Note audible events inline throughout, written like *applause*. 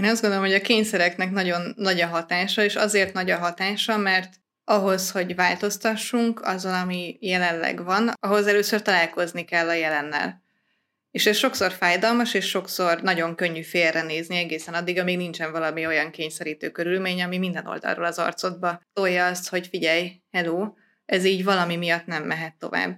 Én azt gondolom, hogy a kényszereknek nagyon nagy a hatása, és azért nagy a hatása, mert ahhoz, hogy változtassunk azon, ami jelenleg van, ahhoz először találkozni kell a jelennel. És ez sokszor fájdalmas, és sokszor nagyon könnyű félrenézni egészen addig, amíg nincsen valami olyan kényszerítő körülmény, ami minden oldalról az arcodba tolja azt, hogy figyelj, hello, ez így valami miatt nem mehet tovább.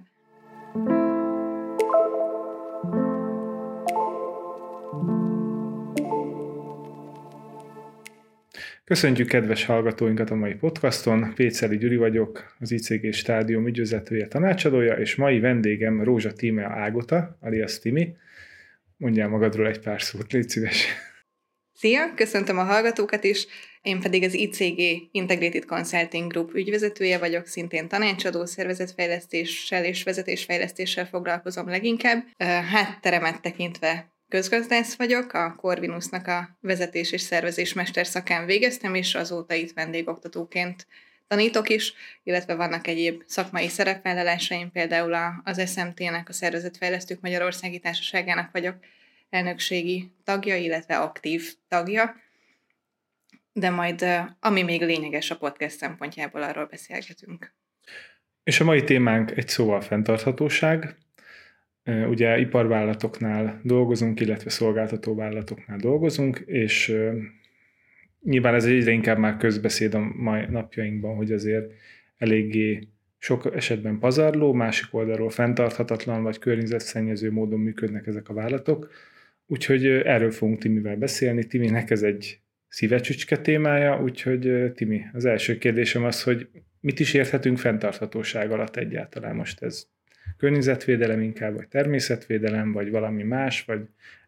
Köszöntjük kedves hallgatóinkat a mai podcaston. Péceli Gyuri vagyok, az ICG stádium ügyvezetője, tanácsadója, és mai vendégem Rózsa Tímea Ágota, alias Timi. Mondjál magadról egy pár szót, légy szíves. Szia, köszöntöm a hallgatókat is. Én pedig az ICG Integrated Consulting Group ügyvezetője vagyok, szintén tanácsadó, szervezetfejlesztéssel és vezetésfejlesztéssel foglalkozom leginkább. Hátteremet tekintve közgazdász vagyok, a Corvinusnak a vezetés és szervezés mesterszakán végeztem, és azóta itt vendégoktatóként tanítok is, illetve vannak egyéb szakmai szerepvállalásaim, például az SMT-nek, a Szervezetfejlesztők Magyarországi Társaságának vagyok elnökségi tagja, illetve aktív tagja, de majd ami még lényeges a podcast szempontjából, arról beszélgetünk. És a mai témánk egy szóval fenntarthatóság. Ugye iparvállalatoknál dolgozunk, illetve szolgáltatóvállalatoknál dolgozunk, és nyilván ez egyre inkább már közbeszéd a mai napjainkban, hogy azért eléggé sok esetben pazarló, másik oldalról fenntarthatatlan vagy környezetszennyező módon működnek ezek a vállalatok. Úgyhogy erről fogunk Timivel beszélni. Timinek ez egy szívecsücske témája, úgyhogy Timi, az első kérdésem az, hogy mit is érthetünk fenntarthatóság alatt egyáltalán most ez környezetvédelem inkább, vagy természetvédelem, vagy valami más, vagy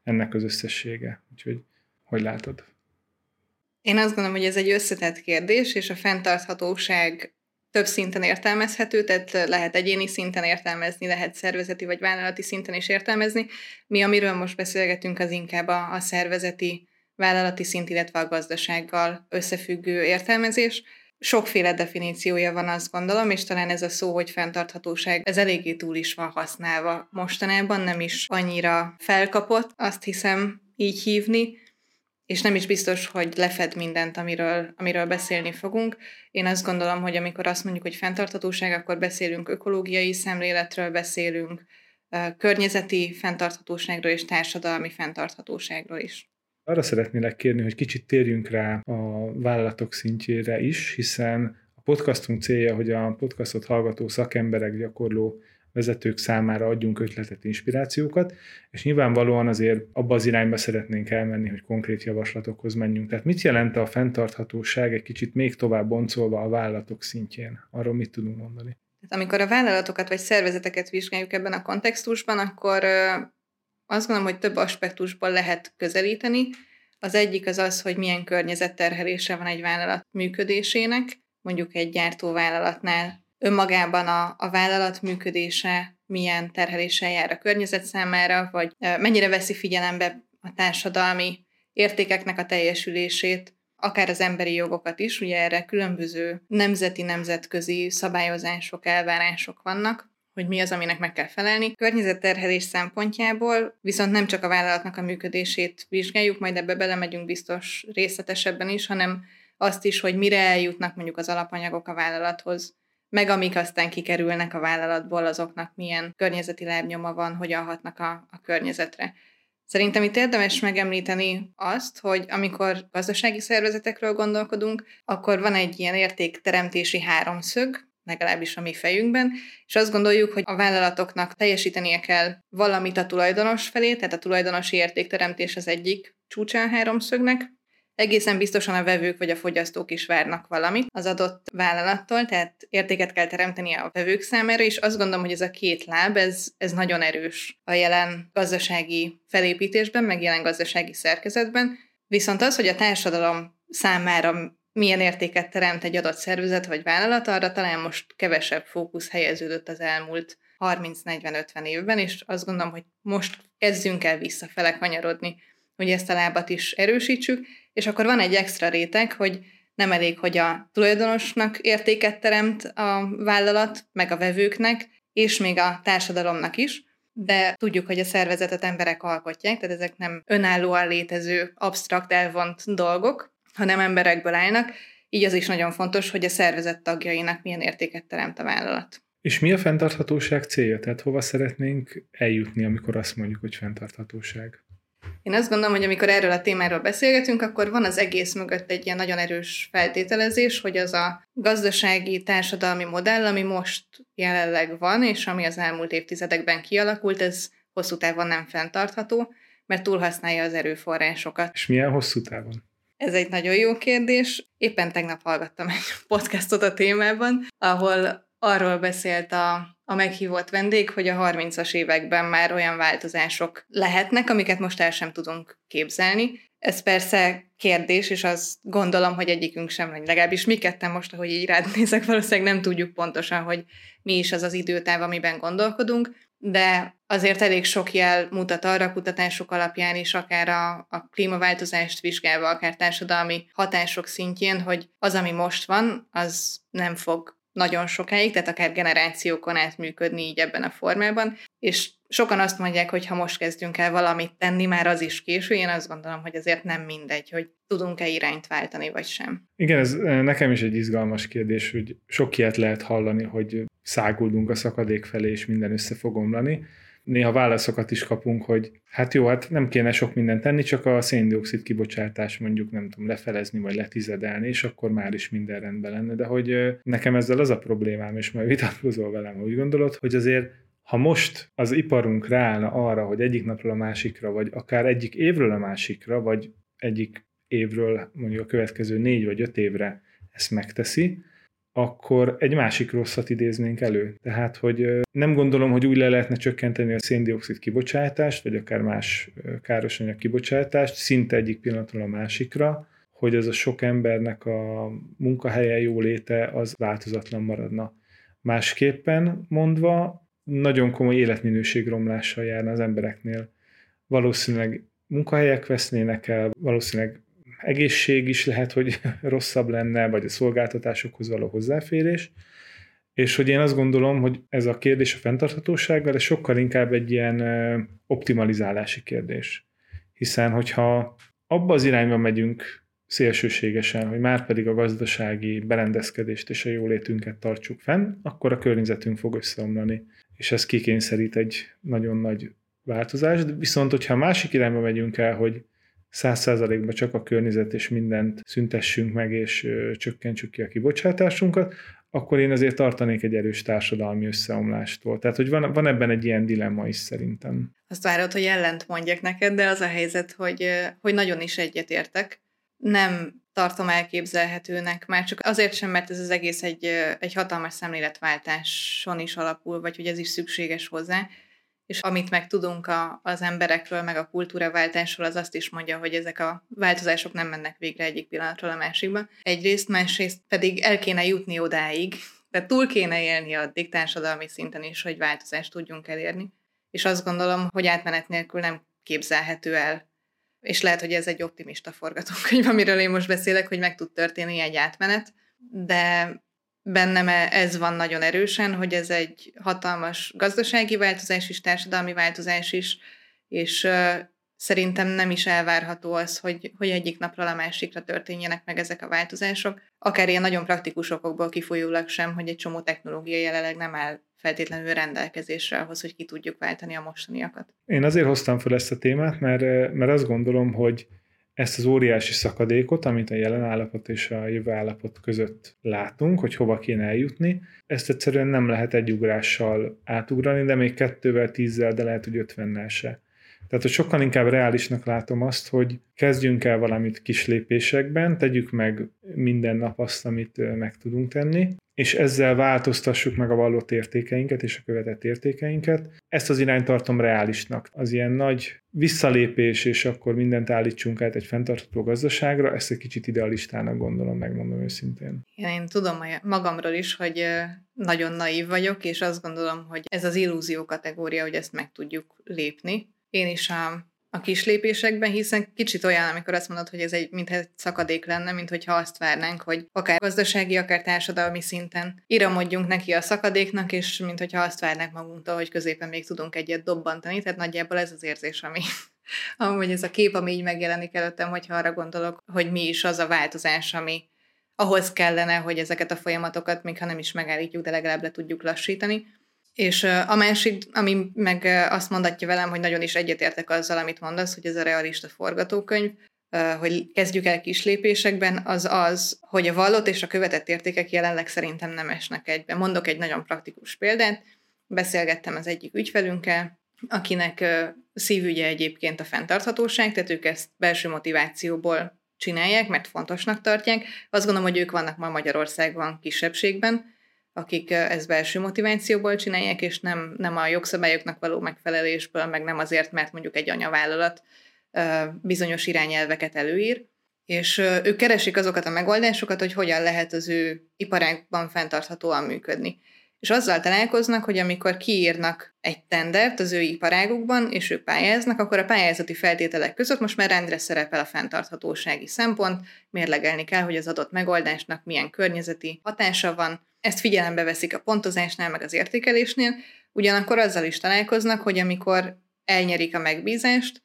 ennek az összessége. Úgyhogy hogy látod? Én azt gondolom, hogy ez egy összetett kérdés, és a fenntarthatóság több szinten értelmezhető, tehát lehet egyéni szinten értelmezni, lehet szervezeti vagy vállalati szinten is értelmezni. Mi, amiről most beszélgetünk, az inkább a, a szervezeti, vállalati szint, illetve a gazdasággal összefüggő értelmezés. Sokféle definíciója van, azt gondolom, és talán ez a szó, hogy fenntarthatóság, ez eléggé túl is van használva. Mostanában nem is annyira felkapott, azt hiszem így hívni, és nem is biztos, hogy lefed mindent, amiről, amiről beszélni fogunk. Én azt gondolom, hogy amikor azt mondjuk, hogy fenntarthatóság, akkor beszélünk ökológiai szemléletről, beszélünk környezeti fenntarthatóságról és társadalmi fenntarthatóságról is. Arra szeretnélek kérni, hogy kicsit térjünk rá a vállalatok szintjére is, hiszen a podcastunk célja, hogy a podcastot hallgató szakemberek, gyakorló vezetők számára adjunk ötletet, inspirációkat, és nyilvánvalóan azért abba az irányba szeretnénk elmenni, hogy konkrét javaslatokhoz menjünk. Tehát mit jelent a fenntarthatóság egy kicsit még tovább boncolva a vállalatok szintjén? Arról mit tudunk mondani? Amikor a vállalatokat vagy szervezeteket vizsgáljuk ebben a kontextusban, akkor azt gondolom, hogy több aspektusból lehet közelíteni. Az egyik az az, hogy milyen környezetterhelése van egy vállalat működésének, mondjuk egy gyártóvállalatnál önmagában a, a vállalat működése milyen terheléssel jár a környezet számára, vagy mennyire veszi figyelembe a társadalmi értékeknek a teljesülését, akár az emberi jogokat is, ugye erre különböző nemzeti, nemzetközi szabályozások, elvárások vannak, hogy mi az, aminek meg kell felelni. Környezetterhelés szempontjából viszont nem csak a vállalatnak a működését vizsgáljuk, majd ebbe belemegyünk biztos részletesebben is, hanem azt is, hogy mire eljutnak mondjuk az alapanyagok a vállalathoz, meg amik aztán kikerülnek a vállalatból, azoknak milyen környezeti lábnyoma van, hogyan hatnak a, a környezetre. Szerintem itt érdemes megemlíteni azt, hogy amikor gazdasági szervezetekről gondolkodunk, akkor van egy ilyen értékteremtési háromszög, legalábbis a mi fejünkben, és azt gondoljuk, hogy a vállalatoknak teljesítenie kell valamit a tulajdonos felé, tehát a tulajdonosi értékteremtés az egyik csúcsa a háromszögnek, egészen biztosan a vevők vagy a fogyasztók is várnak valamit az adott vállalattól, tehát értéket kell teremteni a vevők számára, és azt gondolom, hogy ez a két láb, ez, ez nagyon erős a jelen gazdasági felépítésben, meg jelen gazdasági szerkezetben, viszont az, hogy a társadalom számára milyen értéket teremt egy adott szervezet vagy vállalat, arra talán most kevesebb fókusz helyeződött az elmúlt 30-40-50 évben, és azt gondolom, hogy most kezdjünk el visszafele kanyarodni, hogy ezt a lábat is erősítsük, és akkor van egy extra réteg, hogy nem elég, hogy a tulajdonosnak értéket teremt a vállalat, meg a vevőknek, és még a társadalomnak is, de tudjuk, hogy a szervezetet emberek alkotják, tehát ezek nem önállóan létező, absztrakt, elvont dolgok, hanem emberekből állnak, így az is nagyon fontos, hogy a szervezet tagjainak milyen értéket teremt a vállalat. És mi a fenntarthatóság célja? Tehát hova szeretnénk eljutni, amikor azt mondjuk, hogy fenntarthatóság? Én azt gondolom, hogy amikor erről a témáról beszélgetünk, akkor van az egész mögött egy ilyen nagyon erős feltételezés, hogy az a gazdasági, társadalmi modell, ami most jelenleg van, és ami az elmúlt évtizedekben kialakult, ez hosszú távon nem fenntartható, mert túlhasználja az erőforrásokat. És milyen hosszú távon? Ez egy nagyon jó kérdés. Éppen tegnap hallgattam egy *laughs* podcastot a témában, ahol arról beszélt a, a meghívott vendég, hogy a 30-as években már olyan változások lehetnek, amiket most el sem tudunk képzelni. Ez persze kérdés, és azt gondolom, hogy egyikünk sem, vagy legalábbis mi ketten most, ahogy így rád *laughs* nézek, valószínűleg nem tudjuk pontosan, hogy mi is az az időtáv, amiben gondolkodunk, de azért elég sok jel mutat arra kutatások alapján is, akár a, a klímaváltozást vizsgálva, akár társadalmi hatások szintjén, hogy az, ami most van, az nem fog nagyon sokáig, tehát akár generációkon át működni így ebben a formában, és sokan azt mondják, hogy ha most kezdünk el valamit tenni, már az is késő. Én azt gondolom, hogy azért nem mindegy, hogy tudunk-e irányt váltani, vagy sem. Igen, ez eh, nekem is egy izgalmas kérdés, hogy sok ilyet lehet hallani, hogy száguldunk a szakadék felé, és minden össze fog omlani néha válaszokat is kapunk, hogy hát jó, hát nem kéne sok mindent tenni, csak a széndiokszid kibocsátás mondjuk nem tudom lefelezni, vagy letizedelni, és akkor már is minden rendben lenne. De hogy nekem ezzel az a problémám, és majd vitatkozol velem, úgy gondolod, hogy azért ha most az iparunk ráállna arra, hogy egyik napról a másikra, vagy akár egyik évről a másikra, vagy egyik évről mondjuk a következő négy vagy öt évre ezt megteszi, akkor egy másik rosszat idéznénk elő. Tehát, hogy nem gondolom, hogy úgy le lehetne csökkenteni a széndiokszid kibocsátást, vagy akár más károsanyag kibocsátást, szinte egyik pillanatról a másikra, hogy az a sok embernek a munkahelye jóléte az változatlan maradna. Másképpen mondva, nagyon komoly életminőségromlással járna az embereknél. Valószínűleg munkahelyek vesznének el, valószínűleg egészség is lehet, hogy *laughs* rosszabb lenne, vagy a szolgáltatásokhoz való hozzáférés, és hogy én azt gondolom, hogy ez a kérdés a fenntarthatósággal, ez sokkal inkább egy ilyen optimalizálási kérdés. Hiszen, hogyha abba az irányba megyünk szélsőségesen, hogy már pedig a gazdasági berendezkedést és a jólétünket tartsuk fenn, akkor a környezetünk fog összeomlani. És ez kikényszerít egy nagyon nagy változást. Viszont, hogyha a másik irányba megyünk el, hogy száz százalékban csak a környezet és mindent szüntessünk meg, és csökkentsük ki a kibocsátásunkat, akkor én azért tartanék egy erős társadalmi összeomlástól. Tehát, hogy van, van ebben egy ilyen dilemma is szerintem. Azt várod, hogy ellent mondjak neked, de az a helyzet, hogy, hogy nagyon is egyetértek. Nem tartom elképzelhetőnek, már csak azért sem, mert ez az egész egy, egy hatalmas szemléletváltáson is alapul, vagy hogy ez is szükséges hozzá, és amit meg tudunk a, az emberekről, meg a kultúraváltásról, az azt is mondja, hogy ezek a változások nem mennek végre egyik pillanatról a másikba. Egyrészt, másrészt pedig el kéne jutni odáig, tehát túl kéne élni addig társadalmi szinten is, hogy változást tudjunk elérni. És azt gondolom, hogy átmenet nélkül nem képzelhető el. És lehet, hogy ez egy optimista forgatókönyv, amiről én most beszélek, hogy meg tud történni egy átmenet, de bennem e- ez van nagyon erősen, hogy ez egy hatalmas gazdasági változás is, társadalmi változás is, és szerintem nem is elvárható az, hogy, hogy egyik napról a másikra történjenek meg ezek a változások. Akár ilyen nagyon praktikus okokból kifolyólag sem, hogy egy csomó technológia jelenleg nem áll feltétlenül rendelkezésre ahhoz, hogy ki tudjuk váltani a mostaniakat. Én azért hoztam fel ezt a témát, mert, mert azt gondolom, hogy ezt az óriási szakadékot, amit a jelen állapot és a jövő állapot között látunk, hogy hova kéne eljutni, ezt egyszerűen nem lehet egy ugrással átugrani, de még kettővel, tízzel, de lehet, hogy ötvennel se. Tehát, hogy sokkal inkább reálisnak látom azt, hogy kezdjünk el valamit kis lépésekben, tegyük meg minden nap azt, amit meg tudunk tenni, és ezzel változtassuk meg a vallott értékeinket és a követett értékeinket. Ezt az irányt tartom reálisnak. Az ilyen nagy visszalépés, és akkor mindent állítsunk át egy fenntartható gazdaságra, ezt egy kicsit idealistának gondolom, megmondom őszintén. Én tudom magamról is, hogy nagyon naív vagyok, és azt gondolom, hogy ez az illúzió kategória, hogy ezt meg tudjuk lépni. Én is a a kis lépésekben, hiszen kicsit olyan, amikor azt mondod, hogy ez egy, mintha egy szakadék lenne, mint hogyha azt várnánk, hogy akár gazdasági, akár társadalmi szinten iramodjunk neki a szakadéknak, és mint hogyha azt várnánk magunktól, hogy középen még tudunk egyet dobbantani, tehát nagyjából ez az érzés, ami, *laughs* amúgy ez a kép, ami így megjelenik előttem, hogyha arra gondolok, hogy mi is az a változás, ami ahhoz kellene, hogy ezeket a folyamatokat, még ha nem is megállítjuk, de legalább le tudjuk lassítani. És a másik, ami meg azt mondatja velem, hogy nagyon is egyetértek azzal, amit mondasz, hogy ez a realista forgatókönyv, hogy kezdjük el kis lépésekben, az az, hogy a vallott és a követett értékek jelenleg szerintem nem esnek egybe. Mondok egy nagyon praktikus példát. Beszélgettem az egyik ügyfelünkkel, akinek szívügye egyébként a fenntarthatóság, tehát ők ezt belső motivációból csinálják, mert fontosnak tartják. Azt gondolom, hogy ők vannak ma Magyarországban kisebbségben, akik ezt belső motivációból csinálják, és nem, nem a jogszabályoknak való megfelelésből, meg nem azért, mert mondjuk egy anyavállalat bizonyos irányelveket előír, és ők keresik azokat a megoldásokat, hogy hogyan lehet az ő iparágban fenntarthatóan működni. És azzal találkoznak, hogy amikor kiírnak egy tendert az ő iparágukban, és ők pályáznak, akkor a pályázati feltételek között most már rendre szerepel a fenntarthatósági szempont, mérlegelni kell, hogy az adott megoldásnak milyen környezeti hatása van, ezt figyelembe veszik a pontozásnál, meg az értékelésnél, ugyanakkor azzal is találkoznak, hogy amikor elnyerik a megbízást,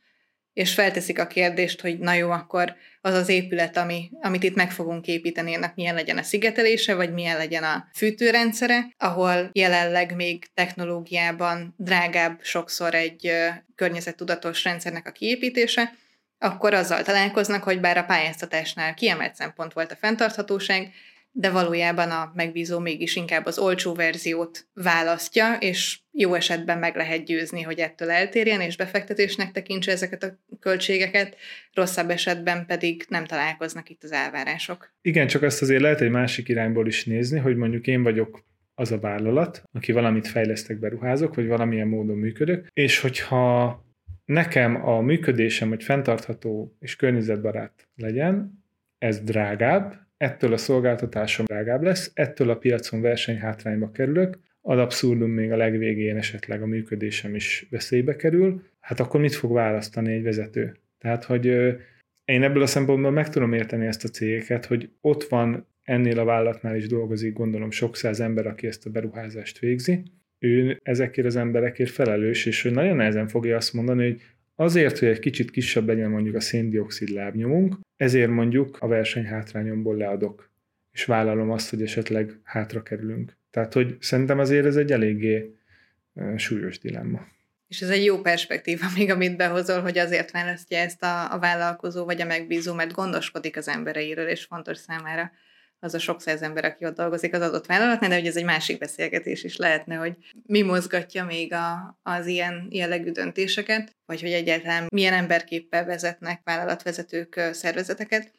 és felteszik a kérdést, hogy na jó, akkor az az épület, ami, amit itt meg fogunk építeni, ennek milyen legyen a szigetelése, vagy milyen legyen a fűtőrendszere, ahol jelenleg még technológiában drágább sokszor egy környezettudatos rendszernek a kiépítése, akkor azzal találkoznak, hogy bár a pályáztatásnál kiemelt szempont volt a fenntarthatóság, de valójában a megbízó mégis inkább az olcsó verziót választja, és jó esetben meg lehet győzni, hogy ettől eltérjen, és befektetésnek tekintse ezeket a költségeket, rosszabb esetben pedig nem találkoznak itt az elvárások. Igen, csak azt azért lehet egy másik irányból is nézni, hogy mondjuk én vagyok az a vállalat, aki valamit fejlesztek, beruházok, vagy valamilyen módon működök, és hogyha nekem a működésem, hogy fenntartható és környezetbarát legyen, ez drágább, ettől a szolgáltatásom drágább lesz, ettől a piacon versenyhátrányba kerülök, ad abszurdum még a legvégén esetleg a működésem is veszélybe kerül, hát akkor mit fog választani egy vezető? Tehát, hogy én ebből a szempontból meg tudom érteni ezt a cégeket, hogy ott van ennél a vállalatnál is dolgozik, gondolom sok száz ember, aki ezt a beruházást végzi, ő ezekért az emberekért felelős, és hogy nagyon nehezen fogja azt mondani, hogy azért, hogy egy kicsit kisebb legyen mondjuk a széndiokszid lábnyomunk, ezért mondjuk a versenyhátrányomból leadok, és vállalom azt, hogy esetleg hátra kerülünk. Tehát, hogy szerintem azért ez egy eléggé súlyos dilemma. És ez egy jó perspektíva még, amit behozol, hogy azért választja ezt a, a vállalkozó vagy a megbízó, mert gondoskodik az embereiről, és fontos számára az a sok száz ember, aki ott dolgozik az adott vállalatnál, de hogy ez egy másik beszélgetés is lehetne, hogy mi mozgatja még a, az ilyen jellegű döntéseket, vagy hogy egyáltalán milyen emberképpel vezetnek vállalatvezetők szervezeteket.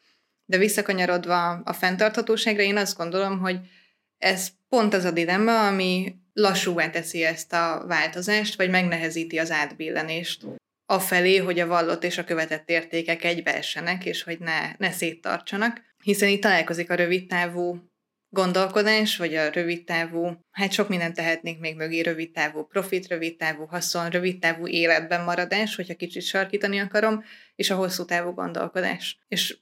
De visszakanyarodva a fenntarthatóságra, én azt gondolom, hogy ez pont az a dilemma, ami lassúvá teszi ezt a változást, vagy megnehezíti az átbillenést afelé, hogy a vallott és a követett értékek egybeessenek, és hogy ne, ne széttartsanak hiszen itt találkozik a rövidtávú gondolkodás, vagy a rövidtávú, hát sok mindent tehetnék még mögé, rövidtávú profit, rövidtávú haszon, rövidtávú életben maradás, hogyha kicsit sarkítani akarom, és a hosszú távú gondolkodás. És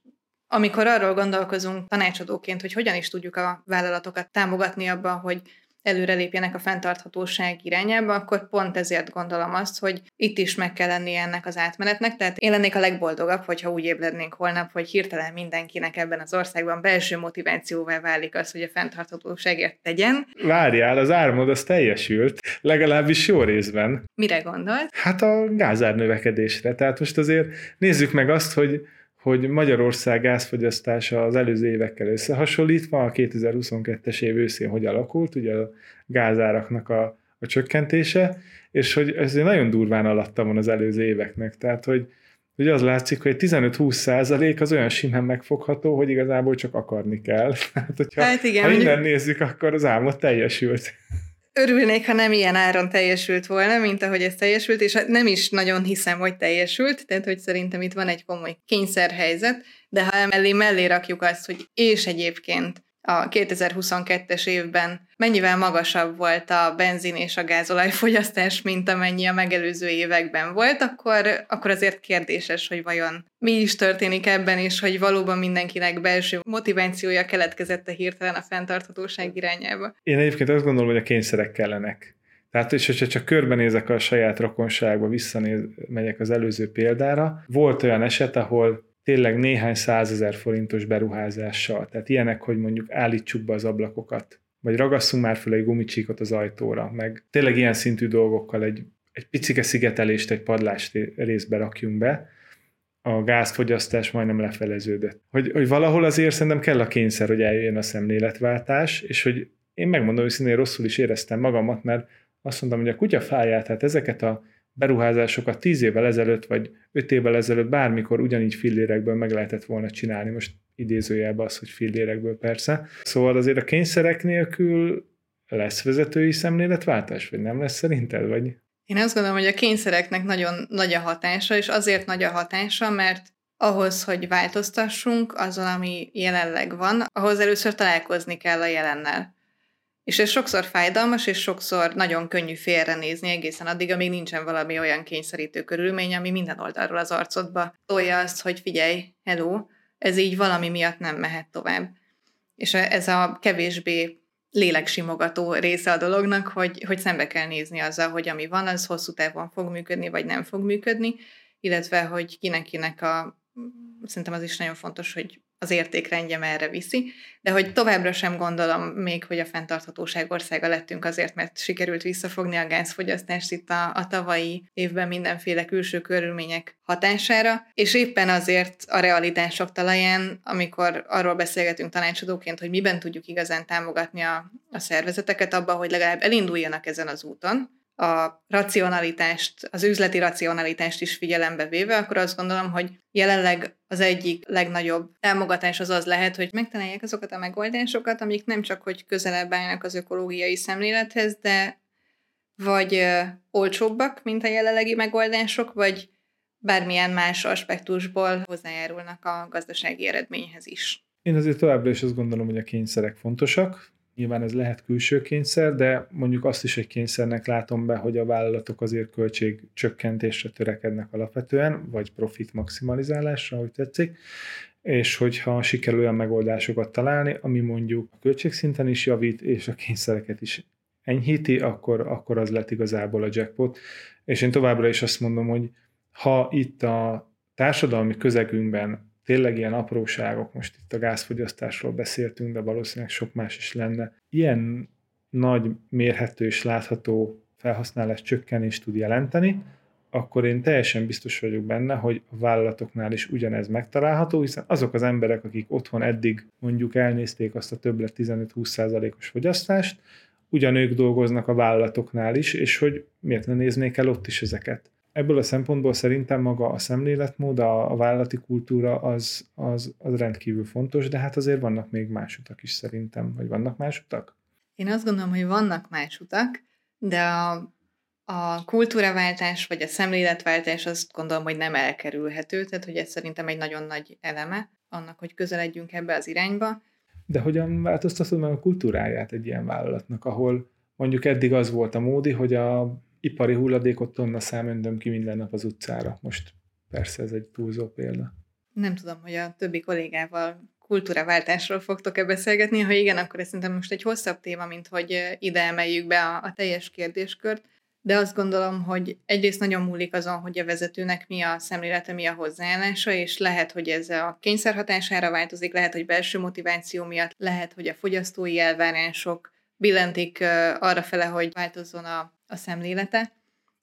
amikor arról gondolkozunk tanácsadóként, hogy hogyan is tudjuk a vállalatokat támogatni abban, hogy előrelépjenek a fenntarthatóság irányába, akkor pont ezért gondolom azt, hogy itt is meg kell lennie ennek az átmenetnek. Tehát én lennék a legboldogabb, hogyha úgy ébrednénk holnap, hogy hirtelen mindenkinek ebben az országban belső motivációvá válik az, hogy a fenntarthatóságért tegyen. Várjál, az álmod az teljesült, legalábbis jó részben. Mire gondolt? Hát a gázár növekedésre. Tehát most azért nézzük meg azt, hogy hogy Magyarország gázfogyasztása az előző évekkel összehasonlítva, a 2022-es év őszén hogy alakult, ugye a gázáraknak a, a csökkentése, és hogy ez nagyon durván alatta van az előző éveknek. Tehát, hogy, hogy az látszik, hogy 15-20 százalék az olyan simán megfogható, hogy igazából csak akarni kell. *laughs* Hát, hogyha, hát igen, ha innen nézzük, akkor az álmod teljesült örülnék, ha nem ilyen áron teljesült volna, mint ahogy ez teljesült, és nem is nagyon hiszem, hogy teljesült, tehát hogy szerintem itt van egy komoly kényszerhelyzet, de ha mellé mellé rakjuk azt, hogy és egyébként a 2022-es évben mennyivel magasabb volt a benzin és a gázolaj fogyasztás, mint amennyi a megelőző években volt, akkor, akkor azért kérdéses, hogy vajon mi is történik ebben, és hogy valóban mindenkinek belső motivációja keletkezett a hirtelen a fenntarthatóság irányába. Én egyébként azt gondolom, hogy a kényszerek kellenek. Tehát, és hogyha csak körbenézek a saját rokonságba, visszanéz, megyek az előző példára, volt olyan eset, ahol tényleg néhány százezer forintos beruházással, tehát ilyenek, hogy mondjuk állítsuk be az ablakokat, vagy ragasszunk már fel egy gumicsíkot az ajtóra, meg tényleg ilyen szintű dolgokkal egy, egy picike szigetelést, egy padlást részbe rakjunk be, a gázfogyasztás majdnem lefeleződött. Hogy, hogy valahol azért szerintem kell a kényszer, hogy eljöjjön a szemléletváltás, és hogy én megmondom őszintén, rosszul is éreztem magamat, mert azt mondtam, hogy a kutya fáját, tehát ezeket a beruházásokat tíz évvel ezelőtt, vagy öt évvel ezelőtt bármikor ugyanígy fillérekből meg lehetett volna csinálni. Most idézőjelben az, hogy fillérekből persze. Szóval azért a kényszerek nélkül lesz vezetői szemléletváltás, vagy nem lesz szerinted? Vagy? Én azt gondolom, hogy a kényszereknek nagyon nagy a hatása, és azért nagy a hatása, mert ahhoz, hogy változtassunk azon, ami jelenleg van, ahhoz először találkozni kell a jelennel. És ez sokszor fájdalmas, és sokszor nagyon könnyű félrenézni egészen addig, amíg nincsen valami olyan kényszerítő körülmény, ami minden oldalról az arcodba tolja azt, hogy figyelj, hello, ez így valami miatt nem mehet tovább. És ez a kevésbé léleksimogató része a dolognak, hogy, hogy szembe kell nézni azzal, hogy ami van, az hosszú távon fog működni, vagy nem fog működni, illetve hogy kinek-kinek a szerintem az is nagyon fontos, hogy az értékrendje erre viszi, de hogy továbbra sem gondolom még, hogy a fenntarthatóság országa lettünk azért, mert sikerült visszafogni a gázfogyasztást itt a, a tavalyi évben mindenféle külső körülmények hatására, és éppen azért a realitások talaján, amikor arról beszélgetünk tanácsadóként, hogy miben tudjuk igazán támogatni a, a szervezeteket abban, hogy legalább elinduljanak ezen az úton, a racionalitást, az üzleti racionalitást is figyelembe véve, akkor azt gondolom, hogy jelenleg az egyik legnagyobb támogatás az az lehet, hogy megtalálják azokat a megoldásokat, amik nem csak hogy közelebb állnak az ökológiai szemlélethez, de vagy olcsóbbak, mint a jelenlegi megoldások, vagy bármilyen más aspektusból hozzájárulnak a gazdasági eredményhez is. Én azért továbbra is azt gondolom, hogy a kényszerek fontosak, Nyilván ez lehet külső kényszer, de mondjuk azt is egy kényszernek látom be, hogy a vállalatok azért költség csökkentésre törekednek alapvetően, vagy profit maximalizálásra, ahogy tetszik, és hogyha sikerül olyan megoldásokat találni, ami mondjuk a költségszinten is javít, és a kényszereket is enyhíti, akkor, akkor az lett igazából a jackpot. És én továbbra is azt mondom, hogy ha itt a társadalmi közegünkben tényleg ilyen apróságok, most itt a gázfogyasztásról beszéltünk, de valószínűleg sok más is lenne. Ilyen nagy, mérhető és látható felhasználás csökkenést tud jelenteni, akkor én teljesen biztos vagyok benne, hogy a vállalatoknál is ugyanez megtalálható, hiszen azok az emberek, akik otthon eddig mondjuk elnézték azt a többlet 15-20%-os fogyasztást, ugyanők dolgoznak a vállalatoknál is, és hogy miért ne néznék el ott is ezeket ebből a szempontból szerintem maga a szemléletmód, a, a vállalati kultúra az, az, az rendkívül fontos, de hát azért vannak még más utak is szerintem, vagy vannak más utak? Én azt gondolom, hogy vannak más utak, de a, a kultúraváltás vagy a szemléletváltás azt gondolom, hogy nem elkerülhető, tehát hogy ez szerintem egy nagyon nagy eleme annak, hogy közeledjünk ebbe az irányba. De hogyan változtatod meg a kultúráját egy ilyen vállalatnak, ahol mondjuk eddig az volt a módi, hogy a ipari hulladékot tonna szám öndöm ki minden nap az utcára. Most persze ez egy túlzó példa. Nem tudom, hogy a többi kollégával kultúraváltásról fogtok-e beszélgetni. Ha igen, akkor ez szerintem most egy hosszabb téma, mint hogy ide emeljük be a, a teljes kérdéskört. De azt gondolom, hogy egyrészt nagyon múlik azon, hogy a vezetőnek mi a szemlélete, mi a hozzáállása, és lehet, hogy ez a kényszer hatására változik, lehet, hogy belső motiváció miatt, lehet, hogy a fogyasztói elvárások billentik arra fele, hogy változzon a a szemlélete,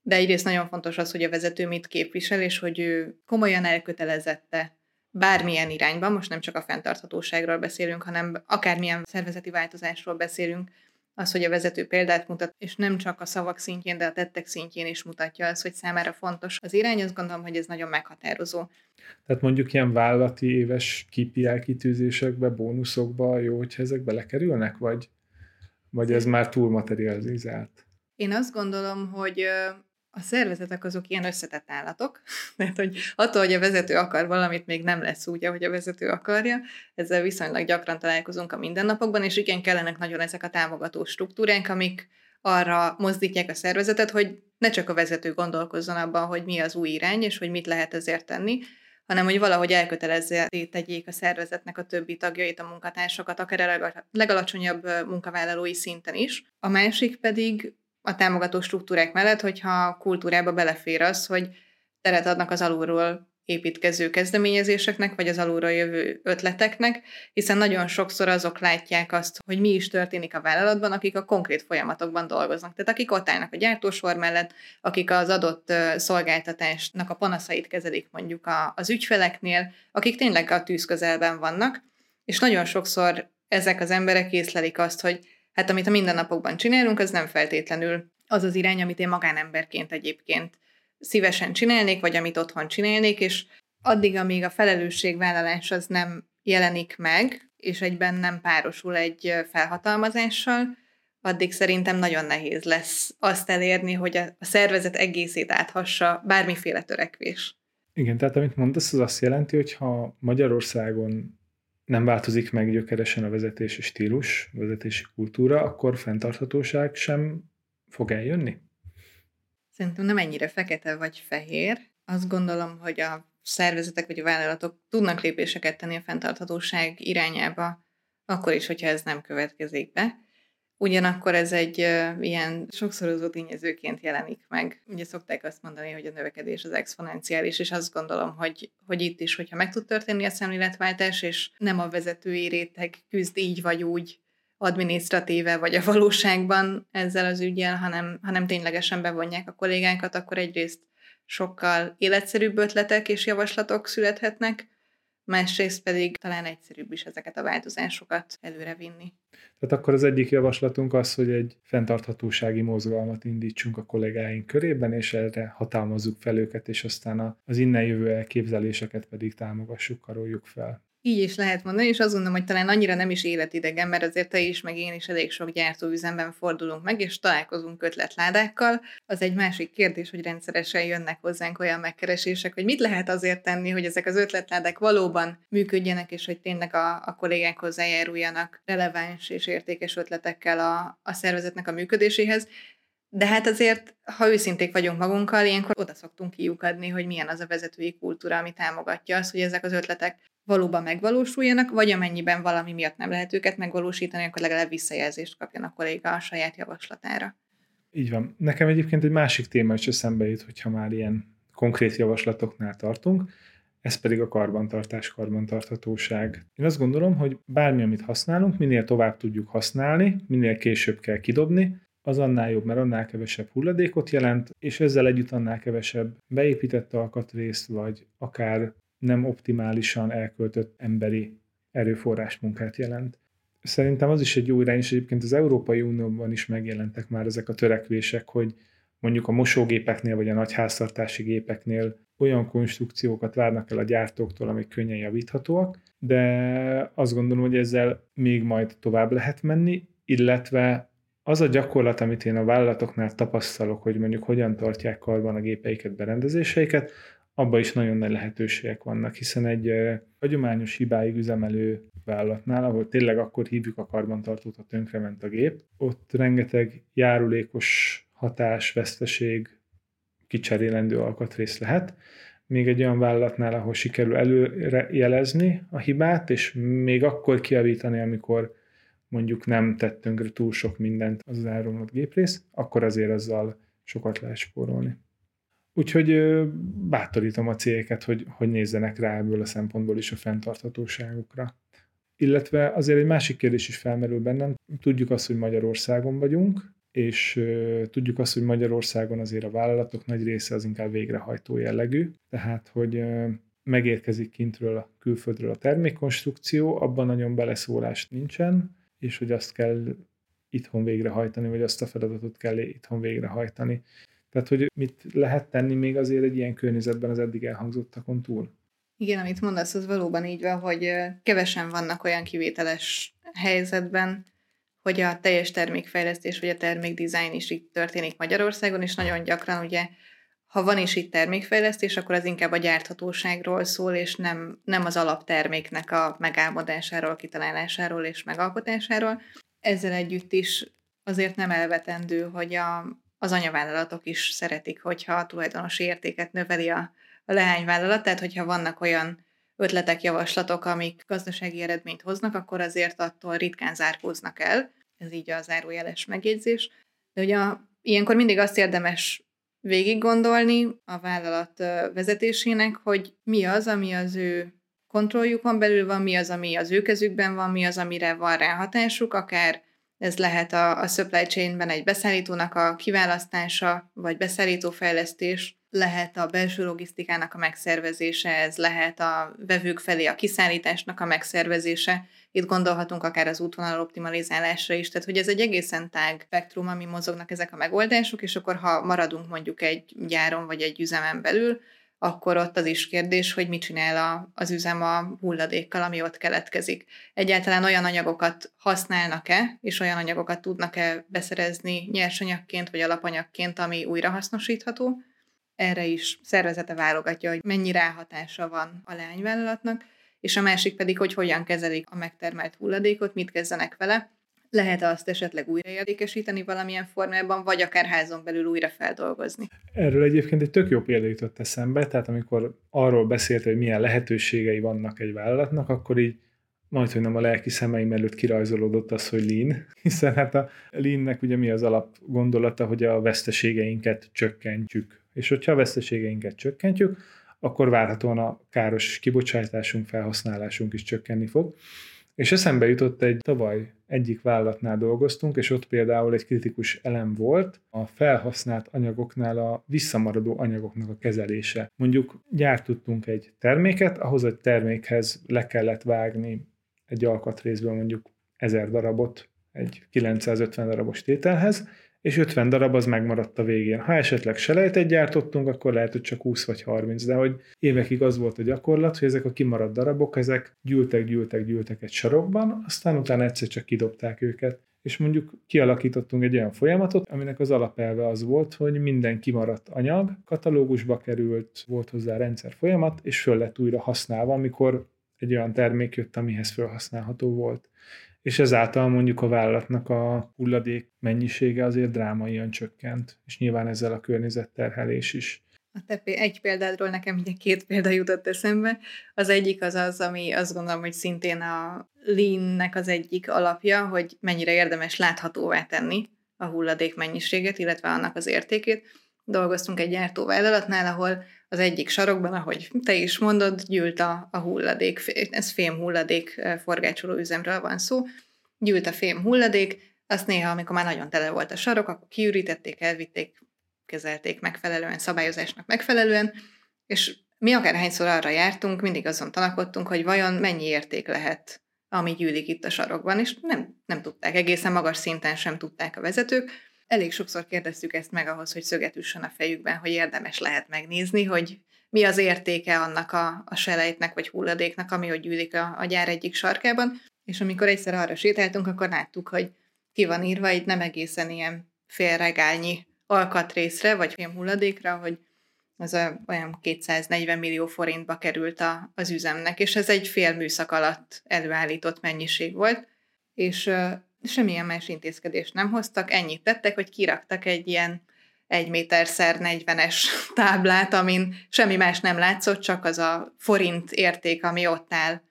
de egyrészt nagyon fontos az, hogy a vezető mit képvisel, és hogy ő komolyan elkötelezette bármilyen irányban, most nem csak a fenntarthatóságról beszélünk, hanem akármilyen szervezeti változásról beszélünk, az, hogy a vezető példát mutat, és nem csak a szavak szintjén, de a tettek szintjén is mutatja az, hogy számára fontos az irány, azt gondolom, hogy ez nagyon meghatározó. Tehát mondjuk ilyen vállalati éves KPI kitűzésekbe, bónuszokba jó, hogyha ezek belekerülnek, vagy, vagy ez már túl materializált? Én azt gondolom, hogy A szervezetek azok ilyen összetett állatok, *laughs* mert hogy attól, hogy a vezető akar valamit, még nem lesz úgy, ahogy a vezető akarja. Ezzel viszonylag gyakran találkozunk a mindennapokban, és igen, kellenek nagyon ezek a támogató struktúránk, amik arra mozdítják a szervezetet, hogy ne csak a vezető gondolkozzon abban, hogy mi az új irány, és hogy mit lehet ezért tenni, hanem hogy valahogy elkötelezze tegyék a szervezetnek a többi tagjait, a munkatársakat, akár a legalacsonyabb munkavállalói szinten is. A másik pedig a támogató struktúrák mellett, hogyha a kultúrába belefér az, hogy teret adnak az alulról építkező kezdeményezéseknek, vagy az alulról jövő ötleteknek, hiszen nagyon sokszor azok látják azt, hogy mi is történik a vállalatban, akik a konkrét folyamatokban dolgoznak. Tehát akik ott állnak a gyártósor mellett, akik az adott szolgáltatásnak a panaszait kezelik mondjuk az ügyfeleknél, akik tényleg a tűz közelben vannak, és nagyon sokszor ezek az emberek észlelik azt, hogy hát amit a mindennapokban csinálunk, az nem feltétlenül az az irány, amit én magánemberként egyébként szívesen csinálnék, vagy amit otthon csinálnék, és addig, amíg a felelősségvállalás az nem jelenik meg, és egyben nem párosul egy felhatalmazással, addig szerintem nagyon nehéz lesz azt elérni, hogy a szervezet egészét áthassa bármiféle törekvés. Igen, tehát amit mondasz, az azt jelenti, hogy ha Magyarországon nem változik meg gyökeresen a vezetési stílus, vezetési kultúra, akkor fenntarthatóság sem fog eljönni? Szerintem nem ennyire fekete vagy fehér. Azt gondolom, hogy a szervezetek vagy a vállalatok tudnak lépéseket tenni a fenntarthatóság irányába, akkor is, hogyha ez nem következik be. Ugyanakkor ez egy uh, ilyen sokszorozó tényezőként jelenik meg. Ugye szokták azt mondani, hogy a növekedés az exponenciális, és azt gondolom, hogy, hogy itt is, hogyha meg tud történni a szemléletváltás, és nem a vezetői réteg küzd így vagy úgy adminisztratíve vagy a valóságban ezzel az ügyel, hanem, hanem ténylegesen bevonják a kollégánkat, akkor egyrészt sokkal életszerűbb ötletek és javaslatok születhetnek, másrészt pedig talán egyszerűbb is ezeket a változásokat előrevinni. Tehát akkor az egyik javaslatunk az, hogy egy fenntarthatósági mozgalmat indítsunk a kollégáink körében, és erre hatalmazzuk fel őket, és aztán az innen jövő elképzeléseket pedig támogassuk, karoljuk fel. Így is lehet mondani, és azt gondolom, hogy talán annyira nem is életidegen, mert azért te is, meg én is elég sok gyártóüzemben fordulunk meg, és találkozunk ötletládákkal. Az egy másik kérdés, hogy rendszeresen jönnek hozzánk olyan megkeresések, hogy mit lehet azért tenni, hogy ezek az ötletládák valóban működjenek, és hogy tényleg a, a kollégák hozzájáruljanak releváns és értékes ötletekkel a, a szervezetnek a működéséhez. De hát azért, ha őszinték vagyunk magunkkal, ilyenkor oda szoktunk kiukadni, hogy milyen az a vezetői kultúra, ami támogatja azt, hogy ezek az ötletek valóban megvalósuljanak, vagy amennyiben valami miatt nem lehet őket megvalósítani, akkor legalább visszajelzést kapjon a kolléga a saját javaslatára. Így van. Nekem egyébként egy másik téma is eszembe jut, hogyha már ilyen konkrét javaslatoknál tartunk, ez pedig a karbantartás, karbantarthatóság. Én azt gondolom, hogy bármi, amit használunk, minél tovább tudjuk használni, minél később kell kidobni, az annál jobb, mert annál kevesebb hulladékot jelent, és ezzel együtt annál kevesebb beépített alkatrészt, vagy akár nem optimálisan elköltött emberi erőforrás munkát jelent. Szerintem az is egy jó irány, és egyébként az Európai Unióban is megjelentek már ezek a törekvések, hogy mondjuk a mosógépeknél vagy a nagy háztartási gépeknél olyan konstrukciókat várnak el a gyártóktól, amik könnyen javíthatóak, de azt gondolom, hogy ezzel még majd tovább lehet menni, illetve az a gyakorlat, amit én a vállalatoknál tapasztalok, hogy mondjuk hogyan tartják karban a gépeiket, berendezéseiket, abban is nagyon nagy lehetőségek vannak, hiszen egy hagyományos hibáig üzemelő vállalatnál, ahol tényleg akkor hívjuk a karbantartót, ha tönkrement a gép, ott rengeteg járulékos hatás, veszteség, kicserélendő alkatrész lehet. Még egy olyan vállalatnál, ahol sikerül előre jelezni a hibát, és még akkor kiavítani, amikor mondjuk nem tettünk túl sok mindent az elromlott géprész, akkor azért azzal sokat lehet spórolni. Úgyhogy bátorítom a cégeket, hogy, hogy nézzenek rá ebből a szempontból is a fenntarthatóságukra. Illetve azért egy másik kérdés is felmerül bennem. Tudjuk azt, hogy Magyarországon vagyunk, és tudjuk azt, hogy Magyarországon azért a vállalatok nagy része az inkább végrehajtó jellegű, tehát hogy megérkezik kintről a külföldről a termékkonstrukció, abban nagyon beleszólás nincsen, és hogy azt kell itthon végrehajtani, vagy azt a feladatot kell itthon végrehajtani. Tehát, hogy mit lehet tenni még azért egy ilyen környezetben az eddig elhangzottakon túl? Igen, amit mondasz, az valóban így van, hogy kevesen vannak olyan kivételes helyzetben, hogy a teljes termékfejlesztés vagy a termékdizájn is itt történik Magyarországon, és nagyon gyakran ugye ha van is itt termékfejlesztés, akkor az inkább a gyárthatóságról szól, és nem, nem az alapterméknek a megálmodásáról, kitalálásáról és megalkotásáról. Ezzel együtt is azért nem elvetendő, hogy a, az anyavállalatok is szeretik, hogyha a tulajdonosi értéket növeli a, a leányvállalat, tehát hogyha vannak olyan ötletek, javaslatok, amik gazdasági eredményt hoznak, akkor azért attól ritkán zárkóznak el. Ez így a zárójeles megjegyzés. De ugye a, ilyenkor mindig azt érdemes végig gondolni a vállalat vezetésének, hogy mi az, ami az ő kontrolljukon belül van, mi az, ami az ő kezükben van, mi az, amire van ráhatásuk, akár ez lehet a, a supply chainben egy beszállítónak a kiválasztása, vagy beszállítófejlesztés, lehet a belső logisztikának a megszervezése, ez lehet a vevők felé a kiszállításnak a megszervezése, itt gondolhatunk akár az útvonal optimalizálásra is, tehát hogy ez egy egészen tág spektrum, ami mozognak ezek a megoldások, és akkor ha maradunk mondjuk egy gyáron vagy egy üzemen belül, akkor ott az is kérdés, hogy mit csinál a, az üzem a hulladékkal, ami ott keletkezik. Egyáltalán olyan anyagokat használnak-e, és olyan anyagokat tudnak-e beszerezni nyersanyagként vagy alapanyagként, ami újrahasznosítható. Erre is szervezete válogatja, hogy mennyi ráhatása van a leányvállalatnak, és a másik pedig, hogy hogyan kezelik a megtermelt hulladékot, mit kezdenek vele, lehet azt esetleg újraértékesíteni valamilyen formában, vagy akár házon belül újra feldolgozni. Erről egyébként egy tök jó példa jutott eszembe, tehát amikor arról beszélt, hogy milyen lehetőségei vannak egy vállalatnak, akkor így majd, hogy nem a lelki szemeim előtt kirajzolódott az, hogy lean, *laughs* hiszen hát a leannek ugye mi az alap gondolata, hogy a veszteségeinket csökkentjük. És hogyha a veszteségeinket csökkentjük, akkor várhatóan a káros kibocsátásunk, felhasználásunk is csökkenni fog. És eszembe jutott egy tavaly egyik vállalatnál dolgoztunk, és ott például egy kritikus elem volt a felhasznált anyagoknál a visszamaradó anyagoknak a kezelése. Mondjuk gyártottunk egy terméket, ahhoz egy termékhez le kellett vágni egy alkatrészből mondjuk 1000 darabot egy 950 darabos tételhez, és 50 darab az megmaradt a végén. Ha esetleg selejtet gyártottunk, akkor lehet, hogy csak 20 vagy 30, de hogy évekig az volt a gyakorlat, hogy ezek a kimaradt darabok, ezek gyűltek, gyűltek, gyűltek egy sarokban, aztán utána egyszer csak kidobták őket. És mondjuk kialakítottunk egy olyan folyamatot, aminek az alapelve az volt, hogy minden kimaradt anyag katalógusba került, volt hozzá rendszer folyamat, és föl lett újra használva, amikor egy olyan termék jött, amihez felhasználható volt és ezáltal mondjuk a vállalatnak a hulladék mennyisége azért drámaian csökkent, és nyilván ezzel a környezetterhelés is. A te egy példádról nekem ugye két példa jutott eszembe. Az egyik az az, ami azt gondolom, hogy szintén a lean-nek az egyik alapja, hogy mennyire érdemes láthatóvá tenni a hulladék mennyiséget, illetve annak az értékét. Dolgoztunk egy gyártóvállalatnál, ahol az egyik sarokban, ahogy te is mondod, gyűlt a, a hulladék, ez fém hulladék forgácsoló üzemről van szó, gyűlt a fém hulladék, azt néha, amikor már nagyon tele volt a sarok, akkor kiürítették, elvitték, kezelték megfelelően, szabályozásnak megfelelően, és mi akárhányszor arra jártunk, mindig azon tanakodtunk, hogy vajon mennyi érték lehet, ami gyűlik itt a sarokban, és nem, nem tudták, egészen magas szinten sem tudták a vezetők, Elég sokszor kérdeztük ezt meg ahhoz, hogy szöget a fejükben, hogy érdemes lehet megnézni, hogy mi az értéke annak a, a selejtnek vagy hulladéknak, ami ott gyűlik a, a gyár egyik sarkában. És amikor egyszer arra sétáltunk, akkor láttuk, hogy ki van írva itt nem egészen ilyen félregálnyi alkatrészre, vagy film hulladékra, hogy az a, olyan 240 millió forintba került a, az üzemnek, és ez egy fél műszak alatt előállított mennyiség volt, és semmilyen más intézkedést nem hoztak, ennyit tettek, hogy kiraktak egy ilyen egy méter szer 40-es *laughs* táblát, amin semmi más nem látszott, csak az a forint érték, ami ott áll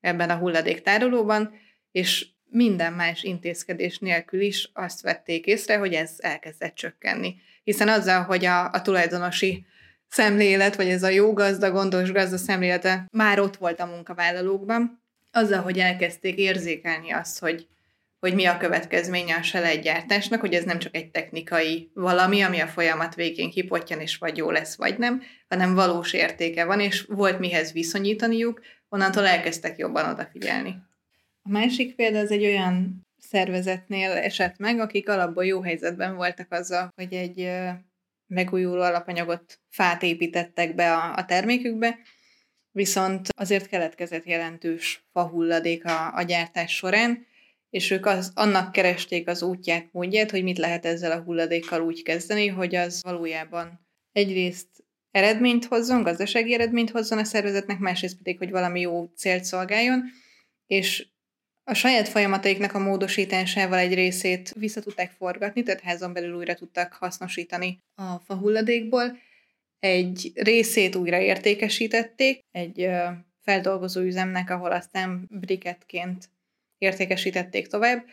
ebben a hulladéktárolóban, és minden más intézkedés nélkül is azt vették észre, hogy ez elkezdett csökkenni. Hiszen azzal, hogy a, a tulajdonosi szemlélet, vagy ez a jó gazda, gondos gazda szemlélete már ott volt a munkavállalókban, azzal, hogy elkezdték érzékelni azt, hogy hogy mi a következménye a selejtgyártásnak, hogy ez nem csak egy technikai valami, ami a folyamat végén kipottyan, és vagy jó lesz, vagy nem, hanem valós értéke van, és volt mihez viszonyítaniuk, onnantól elkezdtek jobban odafigyelni. A másik példa az egy olyan szervezetnél esett meg, akik alapból jó helyzetben voltak azzal, hogy egy megújuló alapanyagot, fát építettek be a, a termékükbe, viszont azért keletkezett jelentős fahulladék a, a gyártás során, és ők az, annak keresték az útját, módját, hogy mit lehet ezzel a hulladékkal úgy kezdeni, hogy az valójában egyrészt eredményt hozzon, gazdasági eredményt hozzon a szervezetnek, másrészt pedig, hogy valami jó célt szolgáljon, és a saját folyamataiknak a módosításával egy részét vissza tudták forgatni, tehát házon belül újra tudtak hasznosítani a fahulladékból. Egy részét újra értékesítették egy feldolgozó üzemnek, ahol aztán briketként értékesítették tovább,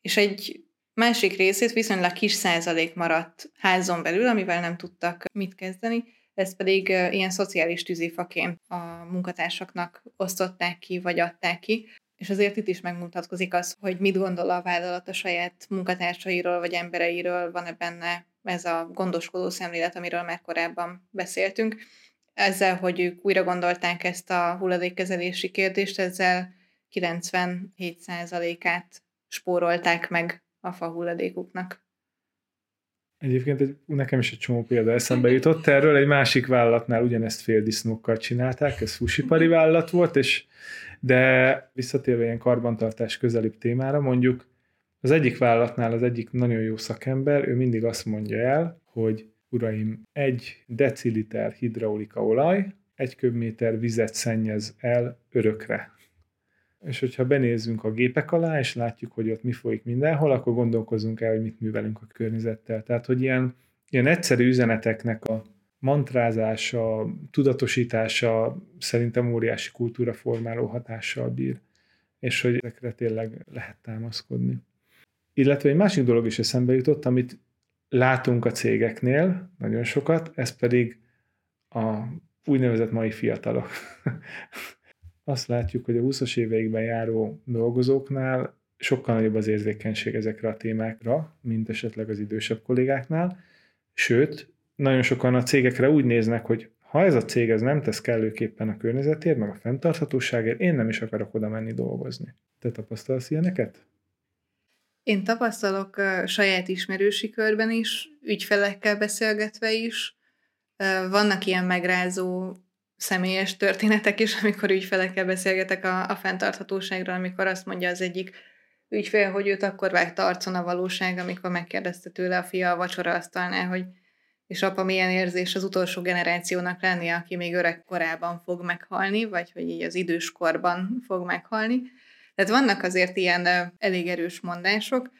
és egy másik részét viszonylag kis százalék maradt házon belül, amivel nem tudtak mit kezdeni, ezt pedig ilyen szociális tűzifaként a munkatársaknak osztották ki, vagy adták ki, és azért itt is megmutatkozik az, hogy mit gondol a vállalat a saját munkatársairól vagy embereiről, van-e benne ez a gondoskodó szemlélet, amiről már korábban beszéltünk. Ezzel, hogy ők újra gondolták ezt a hulladékkezelési kérdést, ezzel 97%-át spórolták meg a fa hulladékuknak. Egyébként nekem is egy csomó példa eszembe jutott erről. Egy másik vállalatnál ugyanezt féldisznókkal csinálták, ez fusipari vállalat volt, és de visszatérve ilyen karbantartás közelibb témára, mondjuk az egyik vállalatnál az egyik nagyon jó szakember, ő mindig azt mondja el, hogy uraim, egy deciliter hidraulika olaj, egy köbméter vizet szennyez el örökre. És hogyha benézzünk a gépek alá, és látjuk, hogy ott mi folyik mindenhol, akkor gondolkozunk el, hogy mit művelünk a környezettel. Tehát, hogy ilyen, ilyen egyszerű üzeneteknek a mantrázása, tudatosítása szerintem óriási kultúra formáló hatással bír, és hogy ezekre tényleg lehet támaszkodni. Illetve egy másik dolog is eszembe jutott, amit látunk a cégeknél nagyon sokat, ez pedig a úgynevezett mai fiatalok. *laughs* Azt látjuk, hogy a 20-as éveikben járó dolgozóknál sokkal nagyobb az érzékenység ezekre a témákra, mint esetleg az idősebb kollégáknál, sőt, nagyon sokan a cégekre úgy néznek, hogy ha ez a cég ez nem tesz kellőképpen a környezetért, meg a fenntarthatóságért, én nem is akarok oda menni dolgozni. Te tapasztalsz ilyeneket? Én tapasztalok uh, saját ismerősi körben is, ügyfelekkel beszélgetve is. Vannak ilyen megrázó személyes történetek is, amikor ügyfelekkel beszélgetek a, a fenntarthatóságról, amikor azt mondja az egyik ügyfél, hogy őt akkor vágta arcon a valóság, amikor megkérdezte tőle a fia a vacsora asztalnál, hogy és apa milyen érzés az utolsó generációnak lenni, aki még öreg korában fog meghalni, vagy hogy így az idős korban fog meghalni. Tehát vannak azért ilyen elég erős mondások,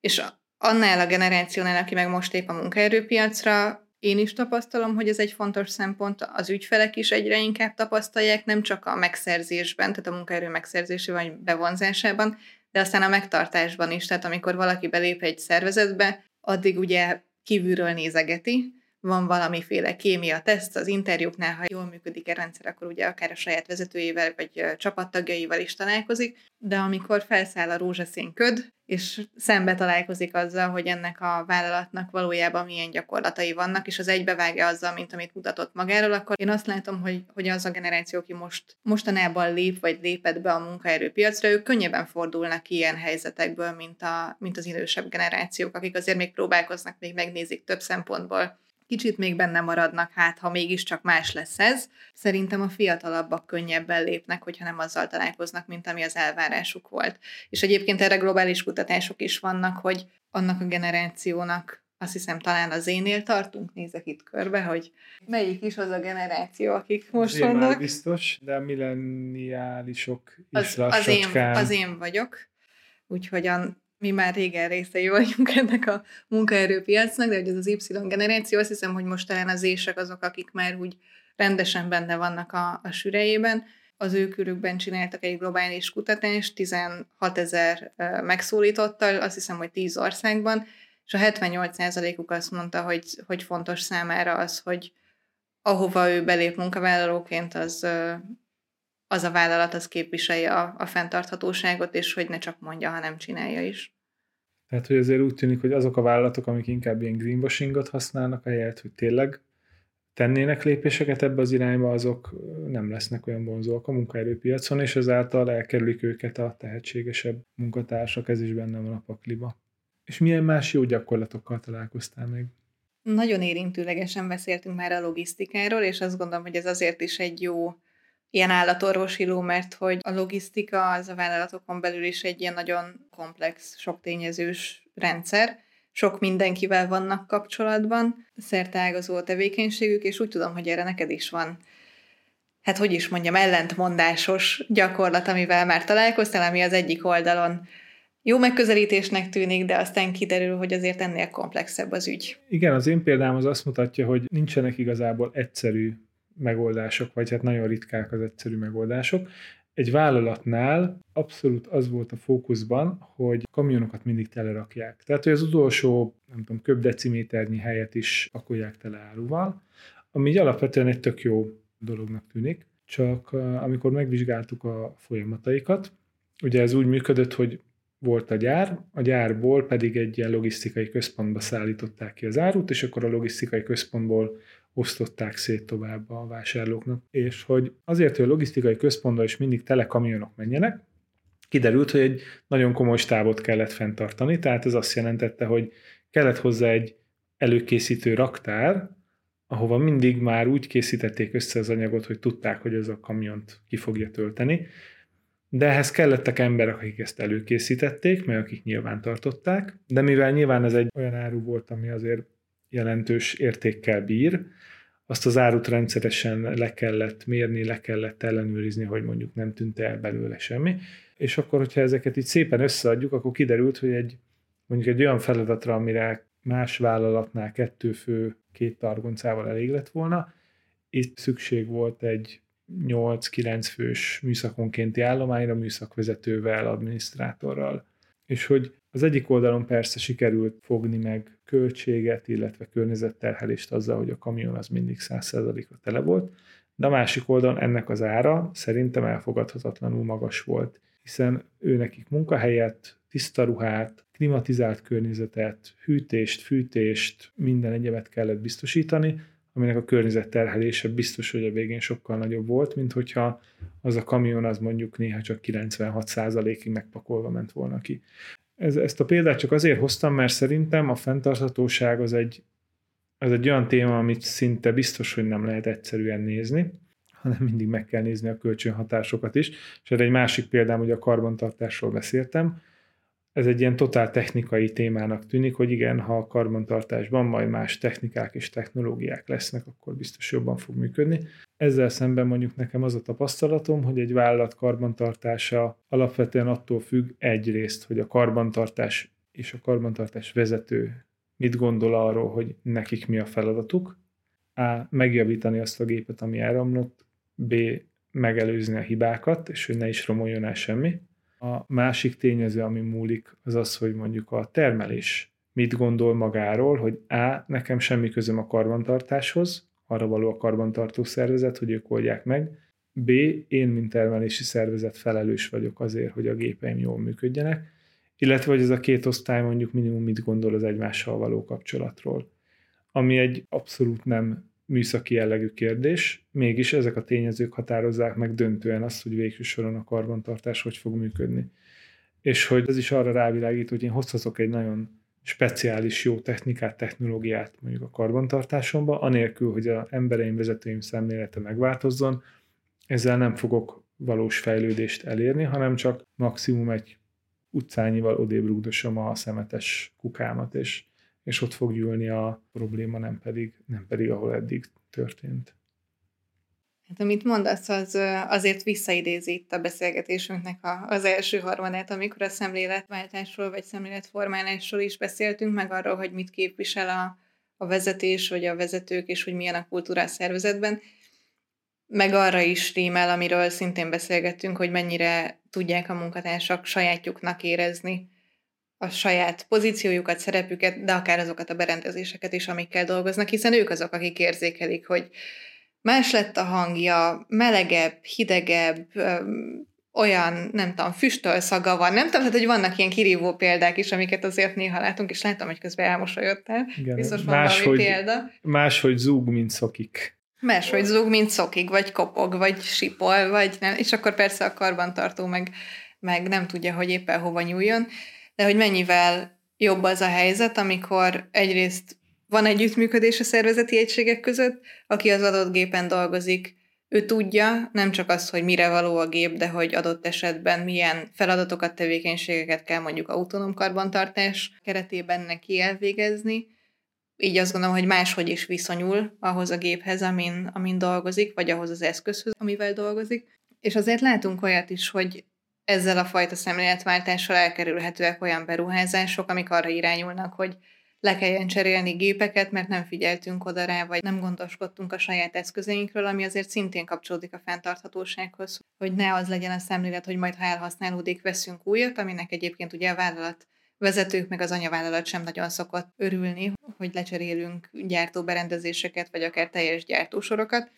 és annál a generációnál, aki meg most épp a munkaerőpiacra, én is tapasztalom, hogy ez egy fontos szempont, az ügyfelek is egyre inkább tapasztalják, nem csak a megszerzésben, tehát a munkaerő megszerzésében vagy bevonzásában, de aztán a megtartásban is. Tehát amikor valaki belép egy szervezetbe, addig ugye kívülről nézegeti, van valamiféle kémia teszt az interjúknál, ha jól működik a rendszer, akkor ugye akár a saját vezetőjével vagy csapattagjaival is találkozik, de amikor felszáll a rózsaszín köd, és szembe találkozik azzal, hogy ennek a vállalatnak valójában milyen gyakorlatai vannak, és az egybevágja azzal, mint amit mutatott magáról, akkor én azt látom, hogy, hogy az a generáció, aki most, mostanában lép, vagy lépett be a munkaerőpiacra, ők könnyebben fordulnak ilyen helyzetekből, mint, a, mint az idősebb generációk, akik azért még próbálkoznak, még megnézik több szempontból kicsit még benne maradnak, hát ha mégiscsak más lesz ez. Szerintem a fiatalabbak könnyebben lépnek, hogyha nem azzal találkoznak, mint ami az elvárásuk volt. És egyébként erre globális kutatások is vannak, hogy annak a generációnak azt hiszem talán az énél tartunk, nézek itt körbe, hogy melyik is az a generáció, akik most Azért vannak. biztos, de a milleniálisok is az, az, én, az én vagyok, úgyhogy a mi már régen részei vagyunk *laughs* ennek a munkaerőpiacnak, de hogy ez az Y generáció, azt hiszem, hogy most talán az ések azok, akik már úgy rendesen benne vannak a, a sürejében. Az ő körükben csináltak egy globális kutatást, 16 ezer megszólítottal, azt hiszem, hogy 10 országban, és a 78%-uk azt mondta, hogy, hogy fontos számára az, hogy ahova ő belép munkavállalóként, az az a vállalat az képviselje a, a fenntarthatóságot, és hogy ne csak mondja, hanem csinálja is. Tehát, hogy azért úgy tűnik, hogy azok a vállalatok, amik inkább ilyen greenwashingot használnak, ahelyett, hogy tényleg tennének lépéseket ebbe az irányba, azok nem lesznek olyan vonzóak a munkaerőpiacon, és ezáltal elkerülik őket a tehetségesebb munkatársak, ez is benne van a pakliba. És milyen más jó gyakorlatokkal találkoztál még? Nagyon érintőlegesen beszéltünk már a logisztikáról, és azt gondolom, hogy ez azért is egy jó ilyen állatorvosi ló, mert hogy a logisztika az a vállalatokon belül is egy ilyen nagyon komplex, sok tényezős rendszer, sok mindenkivel vannak kapcsolatban, ágazó a tevékenységük, és úgy tudom, hogy erre neked is van hát hogy is mondjam, ellentmondásos gyakorlat, amivel már találkoztál, ami az egyik oldalon jó megközelítésnek tűnik, de aztán kiderül, hogy azért ennél komplexebb az ügy. Igen, az én példám az azt mutatja, hogy nincsenek igazából egyszerű megoldások, vagy hát nagyon ritkák az egyszerű megoldások. Egy vállalatnál abszolút az volt a fókuszban, hogy kamionokat mindig telerakják. Tehát, hogy az utolsó, nem tudom, köbdeciméternyi helyet is pakolják tele áruval, ami így alapvetően egy tök jó dolognak tűnik. Csak amikor megvizsgáltuk a folyamataikat, ugye ez úgy működött, hogy volt a gyár, a gyárból pedig egy ilyen logisztikai központba szállították ki az árut, és akkor a logisztikai központból osztották szét tovább a vásárlóknak. És hogy azért, hogy a logisztikai központba is mindig tele kamionok menjenek, kiderült, hogy egy nagyon komoly stábot kellett fenntartani, tehát ez azt jelentette, hogy kellett hozzá egy előkészítő raktár, ahova mindig már úgy készítették össze az anyagot, hogy tudták, hogy ez a kamiont ki fogja tölteni, de ehhez kellettek emberek, akik ezt előkészítették, meg akik nyilván tartották, de mivel nyilván ez egy olyan áru volt, ami azért jelentős értékkel bír, azt az árut rendszeresen le kellett mérni, le kellett ellenőrizni, hogy mondjuk nem tűnt el belőle semmi. És akkor, hogyha ezeket így szépen összeadjuk, akkor kiderült, hogy egy mondjuk egy olyan feladatra, amire más vállalatnál kettő fő két targoncával elég lett volna, itt szükség volt egy 8-9 fős műszakonkénti állományra, műszakvezetővel, adminisztrátorral. És hogy az egyik oldalon persze sikerült fogni meg költséget, illetve környezetterhelést azzal, hogy a kamion az mindig 100%-a tele volt, de a másik oldalon ennek az ára szerintem elfogadhatatlanul magas volt, hiszen ő nekik munkahelyet, tiszta ruhát, klimatizált környezetet, hűtést, fűtést, minden egyebet kellett biztosítani, aminek a környezetterhelése biztos, hogy a végén sokkal nagyobb volt, mint hogyha az a kamion az mondjuk néha csak 96%-ig megpakolva ment volna ki. Ez, ezt a példát csak azért hoztam, mert szerintem a fenntarthatóság az egy, az egy olyan téma, amit szinte biztos, hogy nem lehet egyszerűen nézni, hanem mindig meg kell nézni a kölcsönhatásokat is. És egy másik példám, hogy a karbantartásról beszéltem, ez egy ilyen totál technikai témának tűnik, hogy igen, ha a karbantartásban majd más technikák és technológiák lesznek, akkor biztos jobban fog működni. Ezzel szemben mondjuk nekem az a tapasztalatom, hogy egy vállalat karbantartása alapvetően attól függ egyrészt, hogy a karbantartás és a karbantartás vezető mit gondol arról, hogy nekik mi a feladatuk, A. megjavítani azt a gépet, ami elromlott, B. megelőzni a hibákat, és hogy ne is romoljon el semmi, a másik tényező, ami múlik, az az, hogy mondjuk a termelés mit gondol magáról, hogy A, nekem semmi közöm a karbantartáshoz, arra való a karbantartó szervezet, hogy ők oldják meg, B, én, mint termelési szervezet felelős vagyok azért, hogy a gépeim jól működjenek, illetve hogy ez a két osztály mondjuk minimum mit gondol az egymással való kapcsolatról. Ami egy abszolút nem műszaki jellegű kérdés, mégis ezek a tényezők határozzák meg döntően azt, hogy végső soron a karbantartás hogy fog működni. És hogy ez is arra rávilágít, hogy én hozhatok egy nagyon speciális jó technikát, technológiát mondjuk a karbantartásomba, anélkül, hogy az embereim, vezetőim szemlélete megváltozzon, ezzel nem fogok valós fejlődést elérni, hanem csak maximum egy utcányival odébb a szemetes kukámat, és és ott fog gyűlni a probléma, nem pedig, nem pedig ahol eddig történt. Hát amit mondasz, az azért visszaidézi itt a beszélgetésünknek a, az első harmadát, amikor a szemléletváltásról vagy szemléletformálásról is beszéltünk, meg arról, hogy mit képvisel a, a vezetés, vagy a vezetők, és hogy milyen a kultúra szervezetben. Meg arra is rímel, amiről szintén beszélgettünk, hogy mennyire tudják a munkatársak sajátjuknak érezni a saját pozíciójukat, szerepüket, de akár azokat a berendezéseket is, amikkel dolgoznak, hiszen ők azok, akik érzékelik, hogy más lett a hangja, melegebb, hidegebb, olyan, nem tudom, füstöl szaga van, nem tudom, tehát, hogy vannak ilyen kirívó példák is, amiket azért néha látunk, és látom, hogy közben elmosolyodtál. Igen, Biztos van más, valami hogy, példa. Máshogy zúg, mint szokik. Máshogy zúg, mint szokik, vagy kopog, vagy sipol, vagy nem. És akkor persze a karbantartó meg, meg nem tudja, hogy éppen hova nyúljon de hogy mennyivel jobb az a helyzet, amikor egyrészt van együttműködés a szervezeti egységek között, aki az adott gépen dolgozik, ő tudja nem csak azt, hogy mire való a gép, de hogy adott esetben milyen feladatokat, tevékenységeket kell mondjuk autonóm karbantartás keretében neki elvégezni. Így azt gondolom, hogy máshogy is viszonyul ahhoz a géphez, amin, amin dolgozik, vagy ahhoz az eszközhöz, amivel dolgozik. És azért látunk olyat is, hogy ezzel a fajta szemléletváltással elkerülhetőek olyan beruházások, amik arra irányulnak, hogy le kelljen cserélni gépeket, mert nem figyeltünk oda rá, vagy nem gondoskodtunk a saját eszközeinkről, ami azért szintén kapcsolódik a fenntarthatósághoz, hogy ne az legyen a szemlélet, hogy majd ha elhasználódik, veszünk újat, aminek egyébként ugye a vállalat vezetők meg az anyavállalat sem nagyon szokott örülni, hogy lecserélünk gyártóberendezéseket, vagy akár teljes gyártósorokat.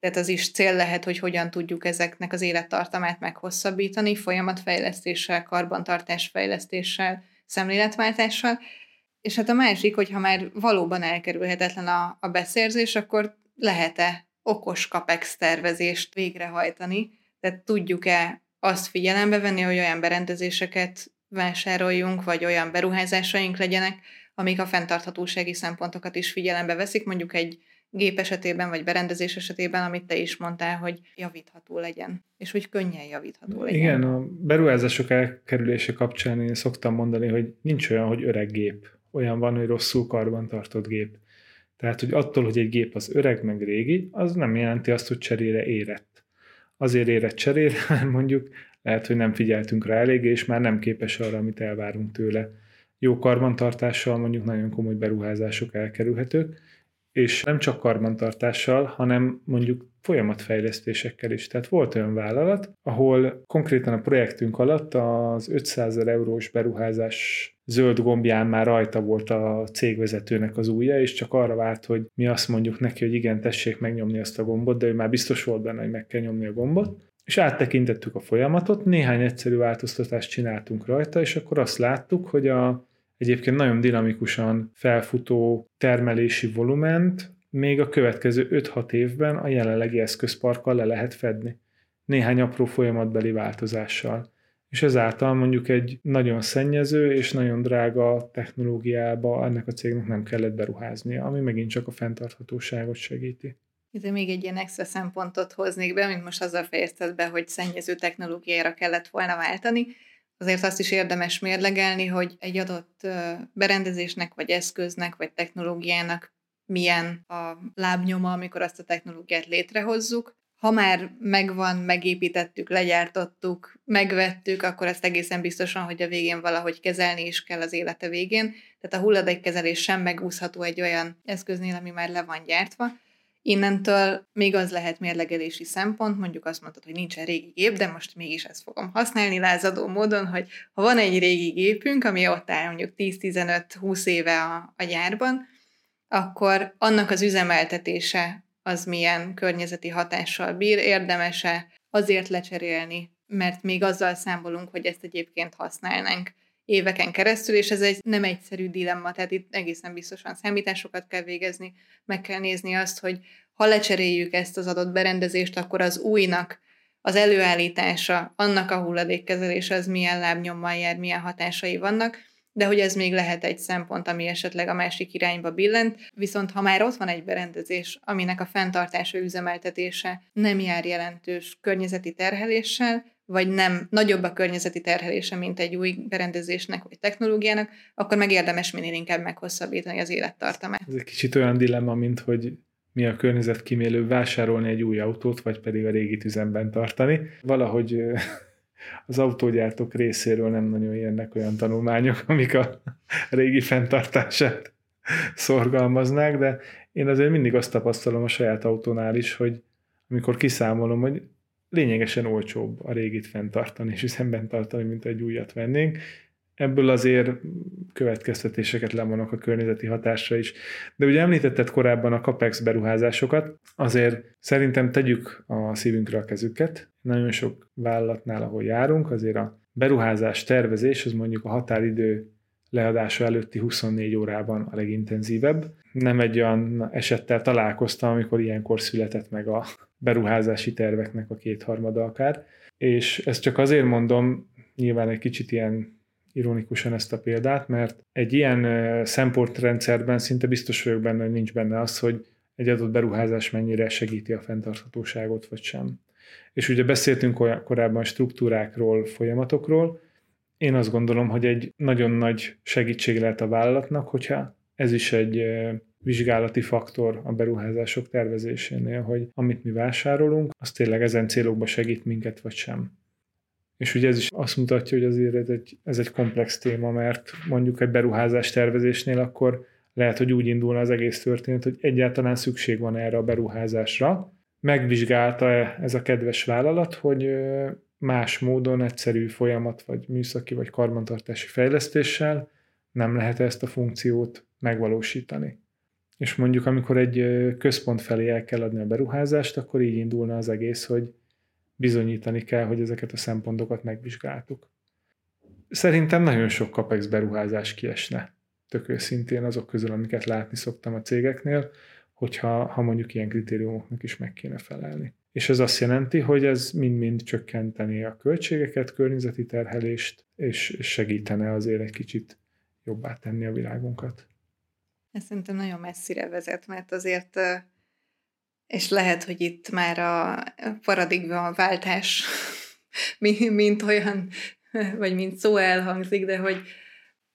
Tehát az is cél lehet, hogy hogyan tudjuk ezeknek az élettartamát meghosszabbítani, folyamatfejlesztéssel, karbantartásfejlesztéssel, szemléletváltással, és hát a másik, hogyha már valóban elkerülhetetlen a, a beszerzés, akkor lehet-e okos capex tervezést végrehajtani, tehát tudjuk-e azt figyelembe venni, hogy olyan berendezéseket vásároljunk, vagy olyan beruházásaink legyenek, amik a fenntarthatósági szempontokat is figyelembe veszik, mondjuk egy gép esetében, vagy berendezés esetében, amit te is mondtál, hogy javítható legyen, és hogy könnyen javítható legyen. Igen, a beruházások elkerülése kapcsán én szoktam mondani, hogy nincs olyan, hogy öreg gép olyan van, hogy rosszul karban tartott gép. Tehát, hogy attól, hogy egy gép az öreg meg régi, az nem jelenti azt, hogy cserére érett. Azért érett cserére, *laughs* mert mondjuk lehet, hogy nem figyeltünk rá eléggé, és már nem képes arra, amit elvárunk tőle. Jó karbantartással mondjuk nagyon komoly beruházások elkerülhetők, és nem csak karbantartással, hanem mondjuk folyamatfejlesztésekkel is. Tehát volt olyan vállalat, ahol konkrétan a projektünk alatt az 500 ezer eurós beruházás zöld gombján már rajta volt a cégvezetőnek az ujja, és csak arra várt, hogy mi azt mondjuk neki, hogy igen, tessék megnyomni azt a gombot, de ő már biztos volt benne, hogy meg kell nyomni a gombot. És áttekintettük a folyamatot, néhány egyszerű változtatást csináltunk rajta, és akkor azt láttuk, hogy a egyébként nagyon dinamikusan felfutó termelési volument még a következő 5-6 évben a jelenlegi eszközparkkal le lehet fedni. Néhány apró folyamatbeli változással. És ezáltal mondjuk egy nagyon szennyező és nagyon drága technológiába ennek a cégnek nem kellett beruháznia, ami megint csak a fenntarthatóságot segíti. Ide még egy ilyen extra szempontot hoznék be, mint most azzal fejezted be, hogy szennyező technológiára kellett volna váltani azért azt is érdemes mérlegelni, hogy egy adott berendezésnek, vagy eszköznek, vagy technológiának milyen a lábnyoma, amikor azt a technológiát létrehozzuk. Ha már megvan, megépítettük, legyártottuk, megvettük, akkor ezt egészen biztosan, hogy a végén valahogy kezelni is kell az élete végén. Tehát a hulladékkezelés sem megúszható egy olyan eszköznél, ami már le van gyártva. Innentől még az lehet mérlegelési szempont, mondjuk azt mondtad, hogy nincsen régi gép, de most mégis ezt fogom használni lázadó módon, hogy ha van egy régi gépünk, ami ott áll mondjuk 10-15-20 éve a, a gyárban, akkor annak az üzemeltetése az milyen környezeti hatással bír, érdemese azért lecserélni, mert még azzal számolunk, hogy ezt egyébként használnánk éveken keresztül, és ez egy nem egyszerű dilemma, tehát itt egészen biztosan számításokat kell végezni, meg kell nézni azt, hogy ha lecseréljük ezt az adott berendezést, akkor az újnak az előállítása, annak a hulladékkezelése az milyen lábnyommal jár, milyen hatásai vannak, de hogy ez még lehet egy szempont, ami esetleg a másik irányba billent, viszont ha már ott van egy berendezés, aminek a fenntartása, üzemeltetése nem jár jelentős környezeti terheléssel, vagy nem nagyobb a környezeti terhelése, mint egy új berendezésnek vagy technológiának, akkor meg érdemes minél inkább meghosszabbítani az élettartamát. Ez egy kicsit olyan dilemma, mint hogy mi a környezet kimélő vásárolni egy új autót, vagy pedig a régi üzemben tartani. Valahogy az autógyártók részéről nem nagyon jönnek olyan tanulmányok, amik a régi fenntartását szorgalmaznák, de én azért mindig azt tapasztalom a saját autónál is, hogy amikor kiszámolom, hogy lényegesen olcsóbb a régit fenntartani és üzemben tartani, mint egy újat vennénk. Ebből azért következtetéseket levonok a környezeti hatásra is. De ugye említetted korábban a CAPEX beruházásokat, azért szerintem tegyük a szívünkre a kezüket. Nagyon sok vállalatnál, ahol járunk, azért a beruházás tervezés, az mondjuk a határidő leadása előtti 24 órában a legintenzívebb. Nem egy olyan esettel találkoztam, amikor ilyenkor született meg a beruházási terveknek a kétharmada akár. És ezt csak azért mondom, nyilván egy kicsit ilyen ironikusan ezt a példát, mert egy ilyen szemportrendszerben szinte biztos vagyok benne, hogy nincs benne az, hogy egy adott beruházás mennyire segíti a fenntarthatóságot, vagy sem. És ugye beszéltünk korábban struktúrákról, folyamatokról. Én azt gondolom, hogy egy nagyon nagy segítség lehet a vállalatnak, hogyha ez is egy vizsgálati faktor a beruházások tervezésénél, hogy amit mi vásárolunk, az tényleg ezen célokba segít minket, vagy sem. És ugye ez is azt mutatja, hogy azért ez egy, ez egy komplex téma, mert mondjuk egy beruházás tervezésnél akkor lehet, hogy úgy indulna az egész történet, hogy egyáltalán szükség van erre a beruházásra. Megvizsgálta-e ez a kedves vállalat, hogy más módon, egyszerű folyamat, vagy műszaki, vagy karbantartási fejlesztéssel nem lehet ezt a funkciót megvalósítani. És mondjuk, amikor egy központ felé el kell adni a beruházást, akkor így indulna az egész, hogy bizonyítani kell, hogy ezeket a szempontokat megvizsgáltuk. Szerintem nagyon sok CAPEX beruházás kiesne, tök őszintén azok közül, amiket látni szoktam a cégeknél, hogyha ha mondjuk ilyen kritériumoknak is meg kéne felelni. És ez azt jelenti, hogy ez mind-mind csökkenteni a költségeket, környezeti terhelést, és segítene azért egy kicsit jobbá tenni a világunkat. Ez szerintem nagyon messzire vezet, mert azért, és lehet, hogy itt már a paradigma váltás, *laughs* mint olyan, *laughs* vagy mint szó elhangzik, de hogy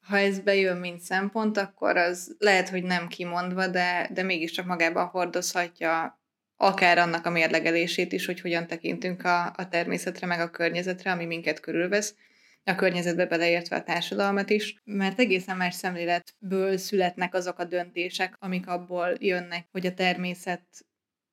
ha ez bejön, mint szempont, akkor az lehet, hogy nem kimondva, de, de mégiscsak magában hordozhatja akár annak a mérlegelését is, hogy hogyan tekintünk a, a természetre, meg a környezetre, ami minket körülvesz a környezetbe beleértve a társadalmat is, mert egészen más szemléletből születnek azok a döntések, amik abból jönnek, hogy a természet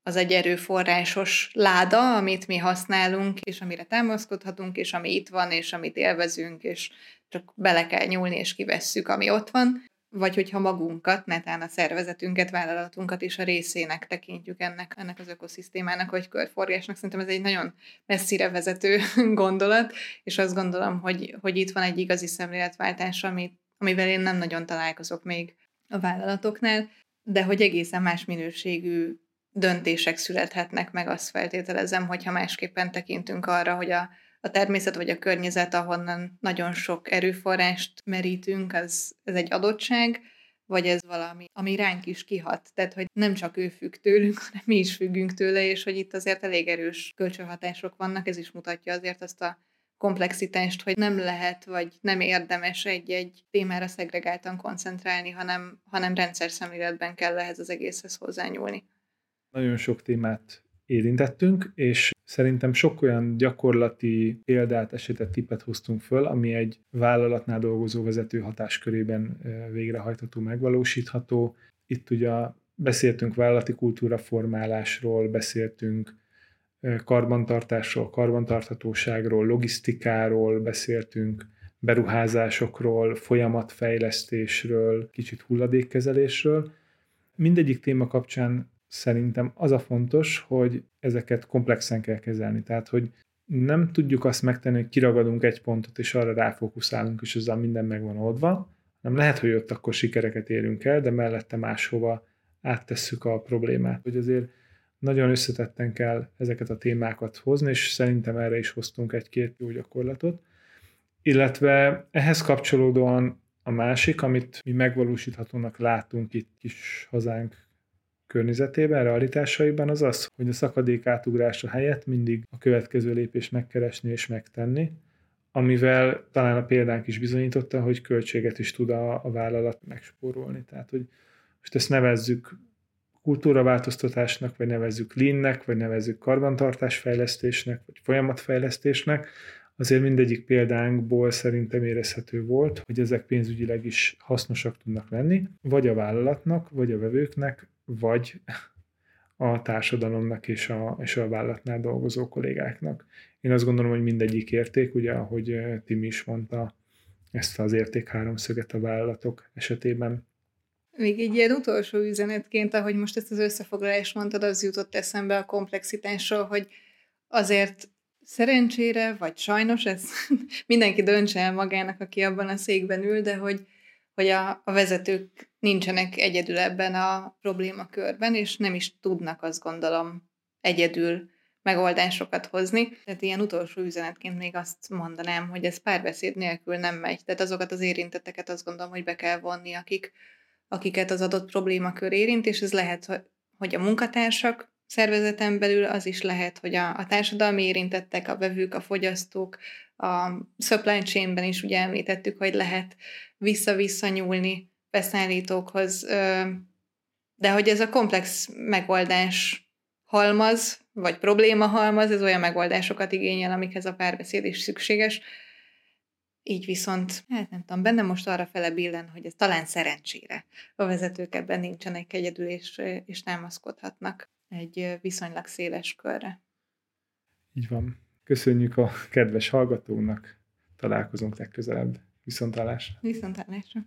az egy erőforrásos láda, amit mi használunk, és amire támaszkodhatunk, és ami itt van, és amit élvezünk, és csak bele kell nyúlni, és kivesszük, ami ott van vagy hogyha magunkat, netán a szervezetünket, vállalatunkat is a részének tekintjük ennek, ennek az ökoszisztémának, vagy körforgásnak. Szerintem ez egy nagyon messzire vezető *laughs* gondolat, és azt gondolom, hogy, hogy itt van egy igazi szemléletváltás, amit, amivel én nem nagyon találkozok még a vállalatoknál, de hogy egészen más minőségű döntések születhetnek meg, azt feltételezem, hogyha másképpen tekintünk arra, hogy a, a természet vagy a környezet, ahonnan nagyon sok erőforrást merítünk, az, ez egy adottság, vagy ez valami, ami ránk is kihat. Tehát, hogy nem csak ő függ tőlünk, *laughs* hanem mi is függünk tőle, és hogy itt azért elég erős kölcsönhatások vannak, ez is mutatja azért azt a komplexitást, hogy nem lehet, vagy nem érdemes egy-egy témára szegregáltan koncentrálni, hanem, hanem rendszer szemléletben kell ehhez az egészhez hozzányúlni. Nagyon sok témát érintettünk, és szerintem sok olyan gyakorlati példát, esetet, tippet hoztunk föl, ami egy vállalatnál dolgozó vezető hatáskörében végrehajtható, megvalósítható. Itt ugye beszéltünk vállalati kultúra formálásról, beszéltünk karbantartásról, karbantarthatóságról, logisztikáról, beszéltünk beruházásokról, folyamatfejlesztésről, kicsit hulladékkezelésről. Mindegyik téma kapcsán szerintem az a fontos, hogy ezeket komplexen kell kezelni. Tehát, hogy nem tudjuk azt megtenni, hogy kiragadunk egy pontot, és arra ráfókuszálunk, és ezzel minden meg van oldva, nem lehet, hogy ott akkor sikereket érünk el, de mellette máshova áttesszük a problémát. Hogy azért nagyon összetetten kell ezeket a témákat hozni, és szerintem erre is hoztunk egy-két jó gyakorlatot. Illetve ehhez kapcsolódóan a másik, amit mi megvalósíthatónak látunk itt kis hazánk környezetében, realitásaiban az az, hogy a szakadék átugrása helyett mindig a következő lépést megkeresni és megtenni, amivel talán a példánk is bizonyította, hogy költséget is tud a, a vállalat megspórolni. Tehát, hogy most ezt nevezzük kultúraváltoztatásnak, vagy nevezzük leannek, vagy nevezzük karbantartásfejlesztésnek, vagy folyamatfejlesztésnek, azért mindegyik példánkból szerintem érezhető volt, hogy ezek pénzügyileg is hasznosak tudnak lenni, vagy a vállalatnak, vagy a vevőknek, vagy a társadalomnak és a, és a vállalatnál dolgozó kollégáknak. Én azt gondolom, hogy mindegyik érték, ugye, ahogy eh, Tim is mondta, ezt az érték háromszöget a vállalatok esetében. Még egy ilyen utolsó üzenetként, ahogy most ezt az összefoglalást mondtad, az jutott eszembe a komplexitásról, hogy azért szerencsére, vagy sajnos, ez *laughs* mindenki döntse el magának, aki abban a székben ül, de hogy hogy a, a vezetők nincsenek egyedül ebben a problémakörben, és nem is tudnak, azt gondolom, egyedül megoldásokat hozni. Tehát ilyen utolsó üzenetként még azt mondanám, hogy ez párbeszéd nélkül nem megy. Tehát azokat az érintetteket azt gondolom, hogy be kell vonni, akik, akiket az adott problémakör érint, és ez lehet, hogy a munkatársak szervezeten belül az is lehet, hogy a, a társadalmi érintettek, a vevők, a fogyasztók, a supply chainben is ugye említettük, hogy lehet vissza-vissza nyúlni beszállítókhoz, de hogy ez a komplex megoldás halmaz, vagy probléma halmaz, ez olyan megoldásokat igényel, amikhez a párbeszéd is szükséges. Így viszont, hát nem tudom, bennem most arra fele billen, hogy ez talán szerencsére a vezetők ebben nincsenek egyedül, és, és támaszkodhatnak egy viszonylag széles körre. Így van. Köszönjük a kedves hallgatónak, találkozunk legközelebb. Viszontlátásra. Viszontlátásra.